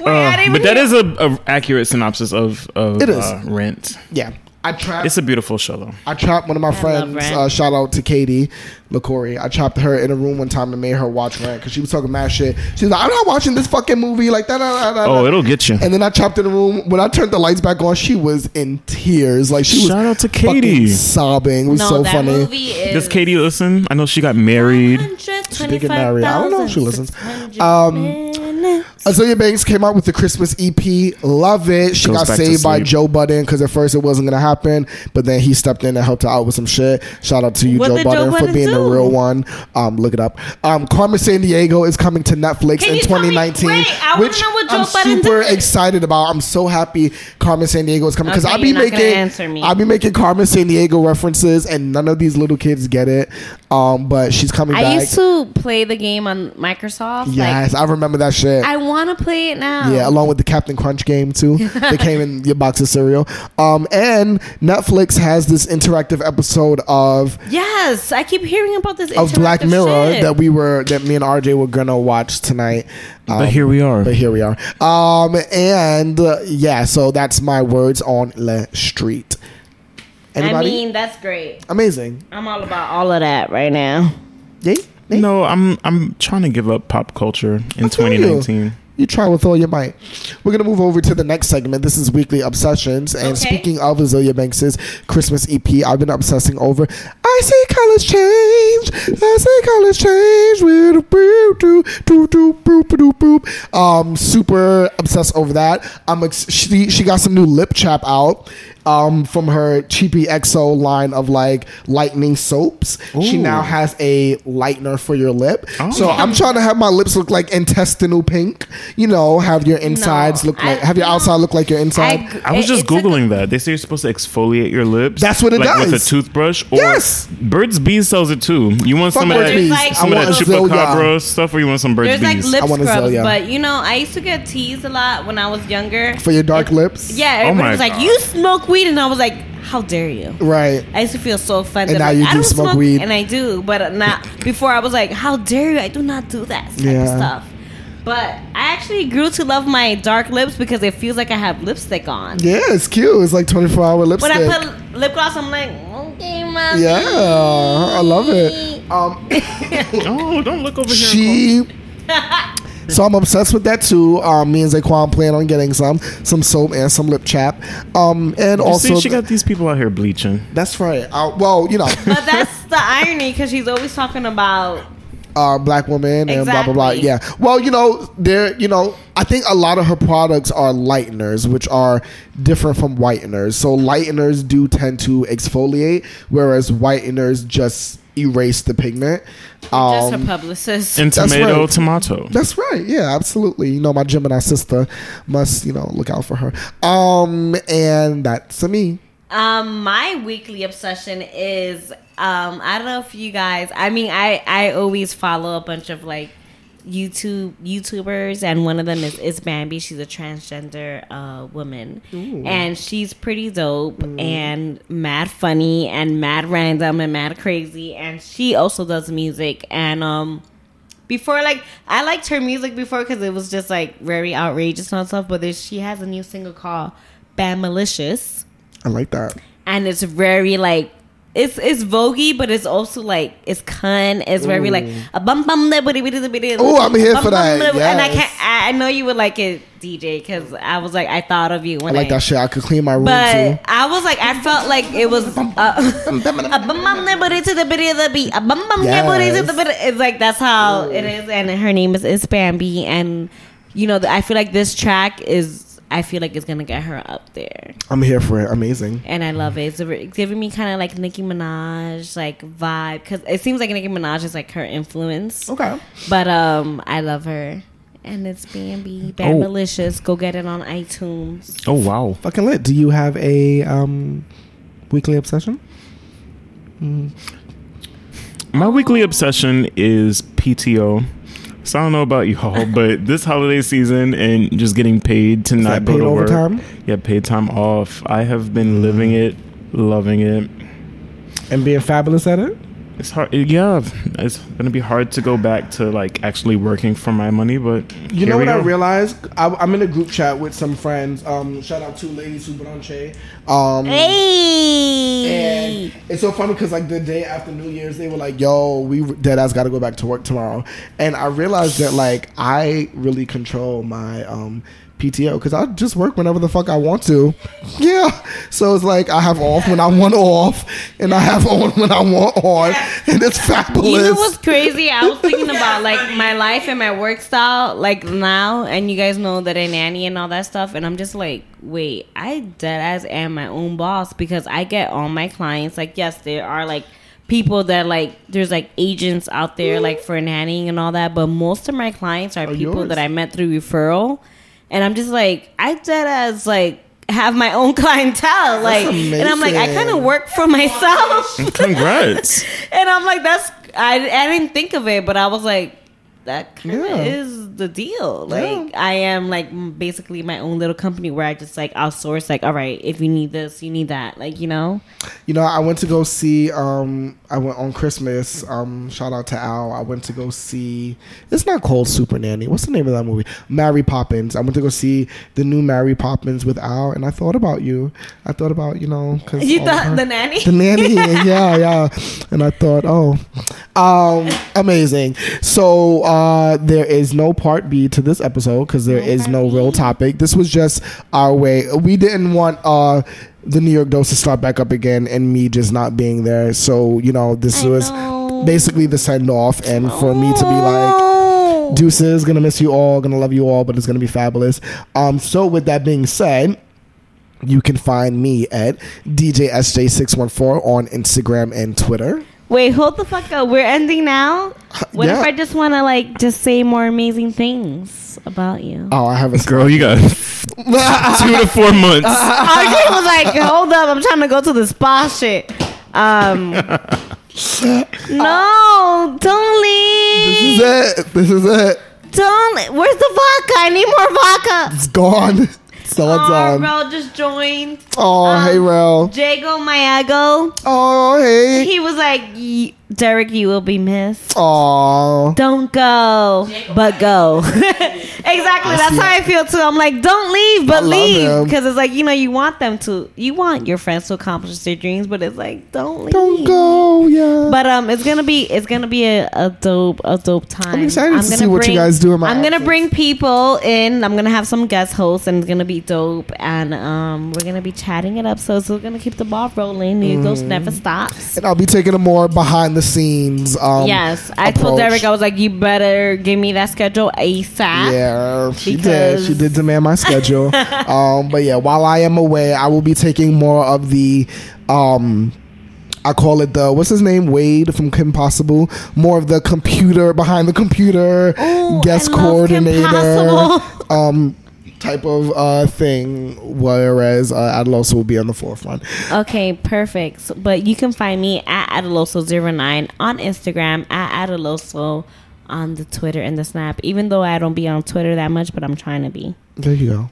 Wait, I didn't Uh, but that even a, a accurate synopsis of of It is. Uh, Rent. yeah. I trapped. It's a beautiful show though. I trapped one of my love friends. Uh, shout out to Katie LaCory. I trapped her in a room one time and made her watch Rent because she was talking mad shit. She's like, "I'm not watching this fucking movie like that." Oh, it'll get you. And then I trapped in the room. When I turned the lights back on, she was in tears. Like she was Shout out to Katie. sobbing. It was no, so that funny. movie is. Does Katie listen? I know she got married. She did get married. I don't know if she listens. Um, Azealia Banks came out with the Christmas EP. Love it. She Goes got back to saved by sleep. Joe Budden because at first it wasn't gonna happen, but then he stepped in and helped her out with some shit. Shout out to you, What Joe did Joe Budden, for Budden being the do? real one. Um, look it up. Um, Carmen Sandiego is coming to Netflix Can in you tell me- 2019, wait, I wanna which know what Joe I'm Budden super did. excited about. I'm so happy Carmen Sandiego is coming because Okay, I'll be you're not gonna making answer me. I'll be making Carmen Sandiego references, and none of these little kids get it. Um, but she's coming back. I back. used to play the game on Microsoft. yes, I remember that shit. Like, I want to play it now. Yeah, along with the Captain Crunch game too. they came in your box of cereal. Um, and Netflix has this interactive episode of Yes, I keep hearing about this. of Black Mirror shit. that we were that me and RJ were gonna watch tonight. Um, But here we are. But here we are. Um, and uh, yeah, so that's my words on Le Street. Anybody? I mean, that's great. Amazing. I'm all about all of that right now. Yay? Yay? No, I'm I'm trying to give up pop culture in I feel you. 2019. You try with all your might. We're gonna move over to the next segment. This is weekly obsessions, and Okay. speaking of Azealia Banks's Christmas EP, I've been obsessing over. I see colors change. I see colors change. With a boop doo doo doo boop doo boop. Um, super obsessed over that. I'm ex- she she got some new lip chap out. Um, from her cheapy EXO line of like lightening soaps, she now has a lightener for your lip. Oh. So I'm trying to have my lips look like intestinal pink. You know, have your insides No, look like, I- have your no. outside look like your inside. I was just it took- googling that. They say you're supposed to exfoliate your lips. That's what it like With a toothbrush. Or Yes. Burt's Bees sells it too. You want Fuck some of that? Like- Some I of want that a Zillion. chupacabra stuff, or you want some Burt's There's like Bees? lip I want a scrubs, but you know, I used to get teased a lot when I was younger. For your dark lips? Yeah, Oh everybody my was like, God. "You smoke weed," and I was like, "How dare you?" Right. I used to feel so offended. And now like, you I do don't smoke weed. and I do, but not before. I was like, "How dare you?" I do not do that type Yeah. of stuff. But I actually grew to love my dark lips because it feels like I have lipstick on. Yeah, it's cute. It's like 24 hour lipstick. When. I put lip gloss, I'm like, "Okay, mommy." yeah, I love it. Um, oh, don't look over here. she. So I'm obsessed with that too. Um, me and Zaquan plan on getting some, some soap and some lip chap. Um, and You also see, she got these people out here bleaching. that's right. Uh, well, you know, But that's the irony because she's always talking about uh, black woman and blah blah blah. Yeah. Well, you know, there. You know, I think a lot of her products are lighteners, which are different from whiteners. So lighteners do tend to exfoliate, whereas whiteners just erase the pigment. Just a publicist. And tomato, right. tomato. That's right. Yeah, absolutely. You know, my Gemini sister must, you know, look out for her. Um, and that's to me. Um, my weekly obsession is um, I don't know if you guys. I mean, I I always follow a bunch of like YouTube YouTubers, and one of them is is Bambi. She's a transgender uh, woman, and she's pretty dope and mad funny and mad random and mad crazy. And she also does music and um. Before, like, I liked her music before because it was just like very outrageous and stuff. But she has a new single called "Bad Malicious," I like that. and it's very like it's it's voguey, but it's also like it's cunt. It's very like a bum bum. Ooh, I'm here for that. And I can't. I I know you would like it, DJ, because I was like, I thought of you When I like that shit. I could clean my room But too. I was like, I felt like it was a bum bum to the bit of the beat. A bum bum to the bit. It's like that's how it is, and her name is is Bambi, and you know, I feel like this track is. I feel like it's gonna get her up there I'm here for it. Amazing. and I love it. It's a- giving me kind of like Nicki Minaj like vibe because it seems like Nicki Minaj is like her influence. Okay. But um, I love her, and it's Bambi, Bad Oh. Malicious. Go get it on iTunes. Oh wow. Fucking lit. Do you have a um weekly obsession? My weekly obsession is PTO. So I don't know about y'all, but this holiday season and just getting paid to not that go paid to work. overtime? Yeah, paid time off. I have been living it, loving it. And being fabulous at it? It's hard. Yeah, it's gonna be hard to go back to like actually working for my money, but You here know we what I realized? I, I'm in a group chat with some friends. Um, shout out to Lady Superanche. Um, Hey, And it's so funny because like the day after New Year's, they were like, "Yo, we dead ass got to go back to work tomorrow," and I realized that like I really control my um PTO because I just work whenever the fuck I want to. Yeah, so it's like I have off when I want off, and I have on when I want on, and it's fabulous. you know what's crazy? I was thinking about like my life and my work style like now, and you guys know that I nanny and all that stuff, and I'm just like, wait, I dead ass am my own boss because I get all my clients. Like, yes, there are like people that like there's like agents out there like for nannying and all that, but most of my clients are Are people yours. that I met through referral, and I'm just like, I dead as like have my own clientele, like, and I'm like, I kind of work for myself. Congrats. And I'm like, that's I, I didn't think of it, but I was like, that kind of Yeah. is the deal. Like I am like basically my own little company where I just like outsource. Like, all right, if you need this, you need that. Like, you know, You know, I went to go see. Um, I went on Christmas. Um, shout out to Al. I went to go see. It's not called Super Nanny. What's the name of that movie? Mary Poppins. I went to go see the new Mary Poppins with Al, and I thought about you. I thought about you know because you thought the nanny. the nanny. yeah, yeah. And I thought, oh, um, amazing. So uh, there is no part B to this episode because there is no real topic. This was just our way. We didn't want uh, the New York dose to start back up again and me just not being there. So you know, this I was know. basically the send off, and for me to be like. Oh. Deuces, gonna miss you all, gonna love you all, but it's gonna be fabulous. Um, so with that being said, you can find me at DJSJ614 on Instagram and Twitter. Wait, hold the fuck up. We're ending now. What Yeah. if I just want to like just say more amazing things about you? Oh, I have a Girl, you got two to four months. RJ was like, hold up, I'm trying to go to the spa shit. Um, no, don't leave. This is it. This is it. Don't. Where's the vodka? I need more vodka. It's gone. All Oh, done. bro, just joined. Oh, hey, um, Rel. Jago Mayago. Oh, hey. He was like, "Y- Derek, you will be missed. Oh. Don't go, but go. exactly. That's how I feel too. I'm like, don't leave, but leave, because it's like you know you want them to, you want your friends to accomplish their dreams, but it's like don't leave. Don't go. Yeah. But um, it's gonna be it's gonna be a, a dope a dope time. I'm excited to gonna see what you guys do in my I'm gonna office. bring people in. I'm gonna have some guest hosts, and it's gonna be dope. And um, we're gonna be chatting it up. So it's we're gonna keep the ball rolling. New Mm. Ghost never stops. and I'll be taking a more behind the scenes. Um, yes, I told. Derek I was like, you better give me that schedule ASAP. Yeah, she did. She did demand my schedule. um, but yeah, while I am away, I will be taking more of the um, I call it the what's his name Wade from Kim Possible. More of the computer behind the computer Ooh, guest I love Kim coordinator um type of uh thing. Whereas uh, Adaloso will be on the forefront. Okay, perfect. So, but you can find me at Adaloso09 on Instagram, at Adaloso on the Twitter and the Snap. Even though I don't be on Twitter that much, but I'm trying to be. There you go.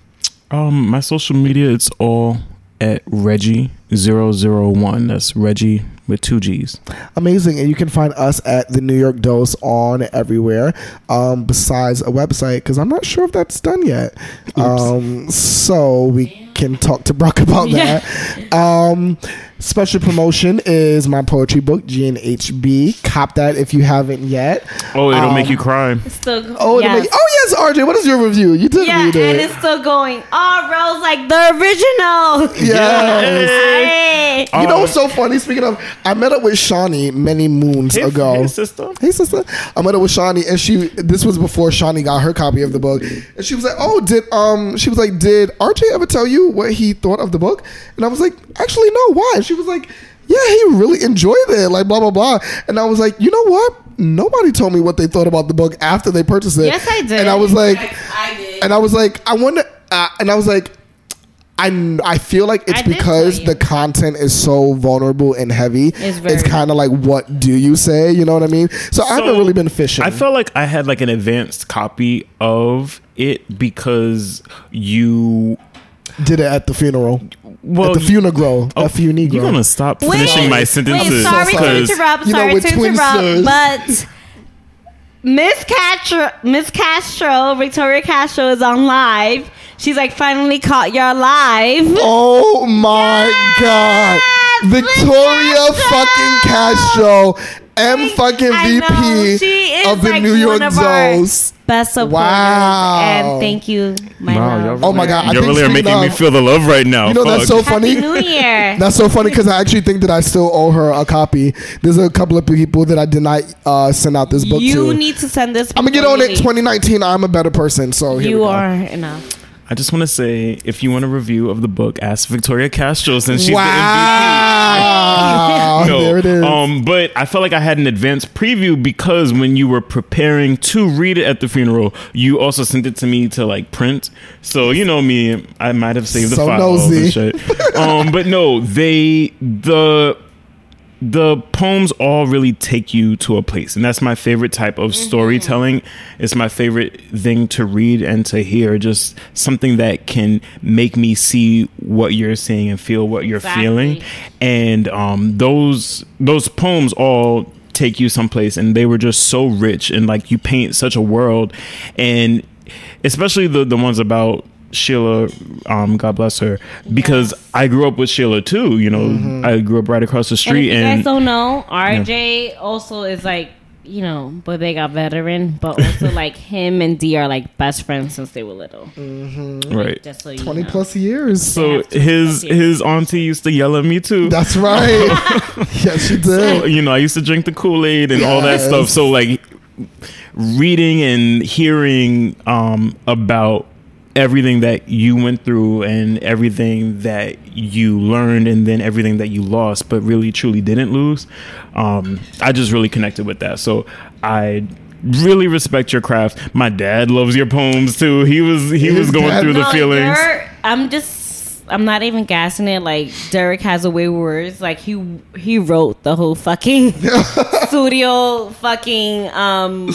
Um, my social media it's all at Reggie 001. That's Reggie with two G's. Amazing. And you can find us at the New York Dose on everywhere um, besides a website because I'm not sure if that's done yet. Um, so we can talk to Brock about Yeah. that. Um, special promotion is my poetry book, GNHB. Cop that if you haven't yet. Oh, it'll Um, make you cry. It's still Oh, yes. make- oh yes, RJ. What is your review? You did yeah, read and it's still going. Oh, Rose, like the original. Yes. Hey. You know what's so funny? Speaking of, I met up with Shawnee many moons Hey, ago. hey, sister. Hey sister, I met up with Shawnee, and she. This was before Shawnee got her copy of the book, and she was like, "Oh, did um?" She was like, "Did RJ ever tell you what he thought of the book?" And I was like, "Actually, no. Why?" And she was like, "Yeah, he really enjoyed it. Like blah blah blah." And I was like, "You know what? Nobody told me what they thought about the book after they purchased it." Yes, I did. And I was like, I did. and I was like, I wonder, uh, and I was like, I, I feel like it's I because the content is so vulnerable and heavy. It's It's kind of like, what do you say? You know what I mean? So, I haven't really been fishing. I felt like I had like an advanced copy of it because you. Did it at the funeral. Well, at the funeral. oh, a funeral. You're gonna stop finishing my sentences. Wait, sorry to 'cause- interrupt. You know, Sorry with to twin interrupt, sisters. but Miss Castro, Miss Castro, Victoria Castro is on live. She's like finally caught your live. Oh my God. Victoria fucking Castro, M fucking VP she is of the like New York one our Dose. Best supporters. Wow. And thank you, my Wow, love. y'all Oh my God, I you think really are speaking making me feel the love right now. You know, that's so funny. Happy New Year. That's so funny because I actually think that I still owe her a copy. There's a couple of people that I did not uh, send out this book you to. need to send this. I'm gonna get on it. 2019. I'm a better person. So here we You go. are enough. I just want to say, if you want a review of the book, ask Victoria Castro since she's Wow. the MVP. No, there it is. Um, but I felt like I had an advanced preview because when you were preparing to read it at the funeral, you also sent it to me to like print. So you know me, I might have saved the So files nosy. and shit. um, but no, they the the poems all really take you to a place and that's my favorite type of storytelling. It's my favorite thing to read and to hear just something that can make me see what you're seeing and feel what you're Exactly. feeling. And um, those those poems all take you someplace and they were just so rich and like you paint such a world. And especially the the ones about Sheila, um, God bless her, because I grew up with Sheila too. You know, I grew up right across the street, you guys and, don't know, RJ also is like, you know, but they got veteran, but also like him and D are like best friends since they were little. right. Just so you 20 know. plus years. So his fuck you. his auntie used to yell at me too. That's right. yes, she So, did. you know, I used to drink the Kool Aid and all that stuff. So like reading and hearing um, about everything that you went through and everything that you learned and then everything that you lost but really truly didn't lose um, i just really connected with that so i really respect your craft my dad loves your poems too he was he His was going dad- through the No, feelings I'm just. I'm not even gassing it. Like Derek has a way with words. Like he he wrote the whole fucking Sudio fucking um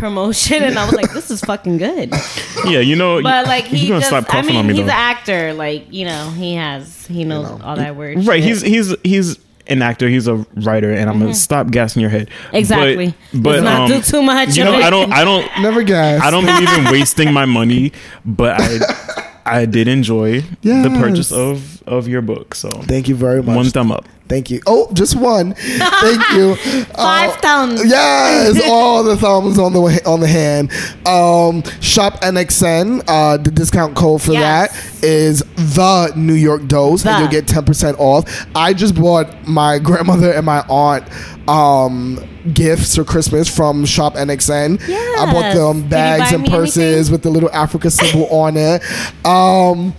promotion, and I was like, this is fucking good. yeah you know But like you he gonna just, stop I coughing mean, on me he's an though actor. Like you know, he has he knows all that word. right shit. he's he's he's an actor he's a writer and i'm gonna stop gassing your head Mm-hmm. Exactly. but, but Let's not um, do too much you of know it. i don't i don't Never guess. I don't believe in wasting my money, but I I did enjoy the Yes. purchase of of your book. So Thank you very much. one thumb up. Thank you. Oh, just one. Thank you. Five Uh, thumbs. Yes, all the thumbs on the way, on the hand. Um, Shop NXN. Uh, the discount code for Yes. that is the New York Dose, and you'll get ten percent off. I just bought my grandmother and my aunt um, gifts for Christmas from Shop NXN. I bought them bags and purses anything? with the little Africa symbol on it. Um,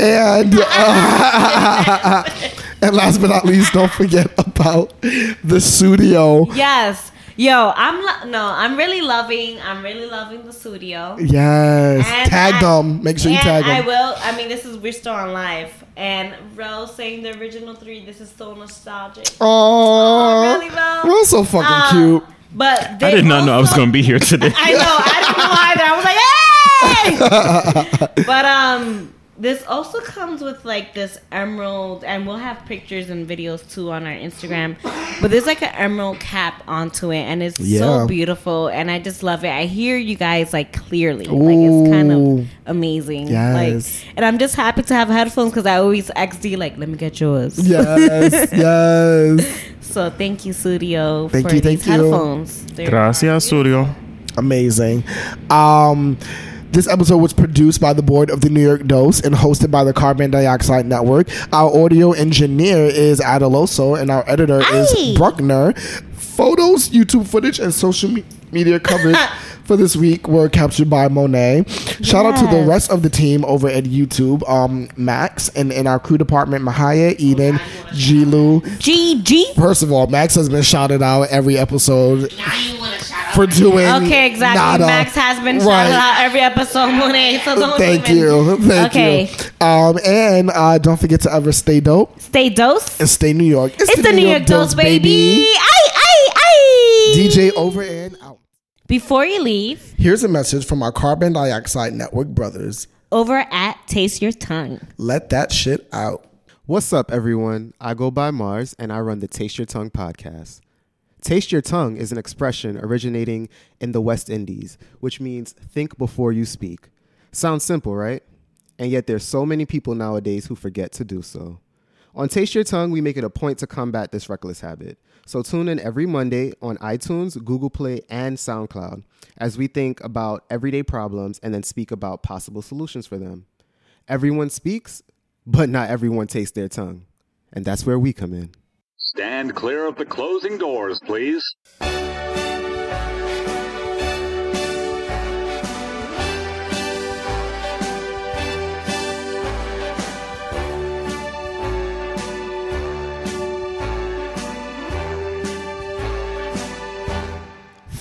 and uh, And last but not least, don't forget about the Sudio. Yes. Yo, I'm lo- no, I'm really loving. I'm really loving the Sudio. Yes. And tag I- them. Make sure you and tag I will. I mean, this is we're still on live, and Rose saying the original three. This is so nostalgic. Oh, really, Ro? We're so fucking Um, cute. But I did not know I was going to be here today. I know. I didn't know either. I was like, hey! but um, this also comes with like this emerald, and we'll have pictures and videos too on our Instagram. But there's like an emerald cap onto it, and it's Yeah. so beautiful, and I just love it. I hear you guys like clearly, like it's kind of amazing. Yes. Like, and I'm just happy to have headphones because I always XD like, let me get yours. Yes, yes. So thank you, Sudio, Thank for you, these thank you. headphones. Gracias, Sudio. Amazing. Um, this episode was produced by the board of the New York Dose and hosted by the Carbon Dioxide Network. Our audio engineer is Adaloso, and our editor Aye. is Bruckner. Photos, YouTube footage, and social me- media coverage for this week were captured by Monet. Shout out to the rest of the team over at YouTube, um, Max, and in our crew department, Mahaya, Eden, Jilu. GG. First of all, Max has been shouted out every episode for doing Okay, exactly. nada. Max has been Right. shouted out every episode, Monet. So don't Thank even- you, thank Okay. you. Um, and uh, don't forget to ever stay dope Stay dose. and stay New York. It's the New York Dose, baby. Ay, ay, ay. DJ over and out. Before you leave, Here's a message from our Carbon Dioxide Network brothers. over at Taste Your Tongue. Let that shit out. What's up, everyone? I go by Mars and I run the Taste Your Tongue podcast. Taste Your Tongue is an expression originating in the West Indies, which means think before you speak. Sounds simple, right? And yet there's so many people nowadays who forget to do so. On Taste Your Tongue, we make it a point to combat this reckless habit. So tune in every Monday on iTunes, Google Play, and SoundCloud as we think about everyday problems and then speak about possible solutions for them. Everyone speaks, but not everyone tastes their tongue. And that's where we come in. Stand clear of the closing doors, please.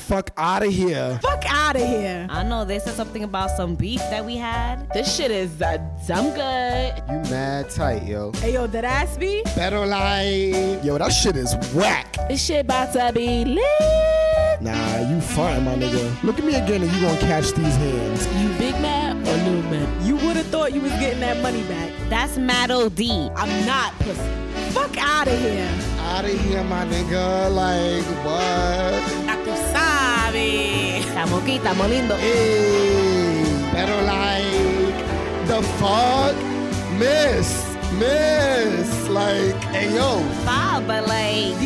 Fuck out of here. Fuck out of here. I know they said something about some beef that we had. This shit is uh, dumb good. You mad tight, yo. Hey yo, that ass be? Better like. Yo, that shit is whack. This shit about to be lit. Nah, you fine, my nigga. Look at me again and you gonna catch these hands. You big man or little man? You would have thought you was getting that money back. That's Matt OD. I'm not pussy. Fuck out of here. Out of here, my nigga. Like, what? Tu sabes. Estamos aquí, estamos lindo. Hey, better like the fuck, miss, miss. Like, hey yo, Bob, but like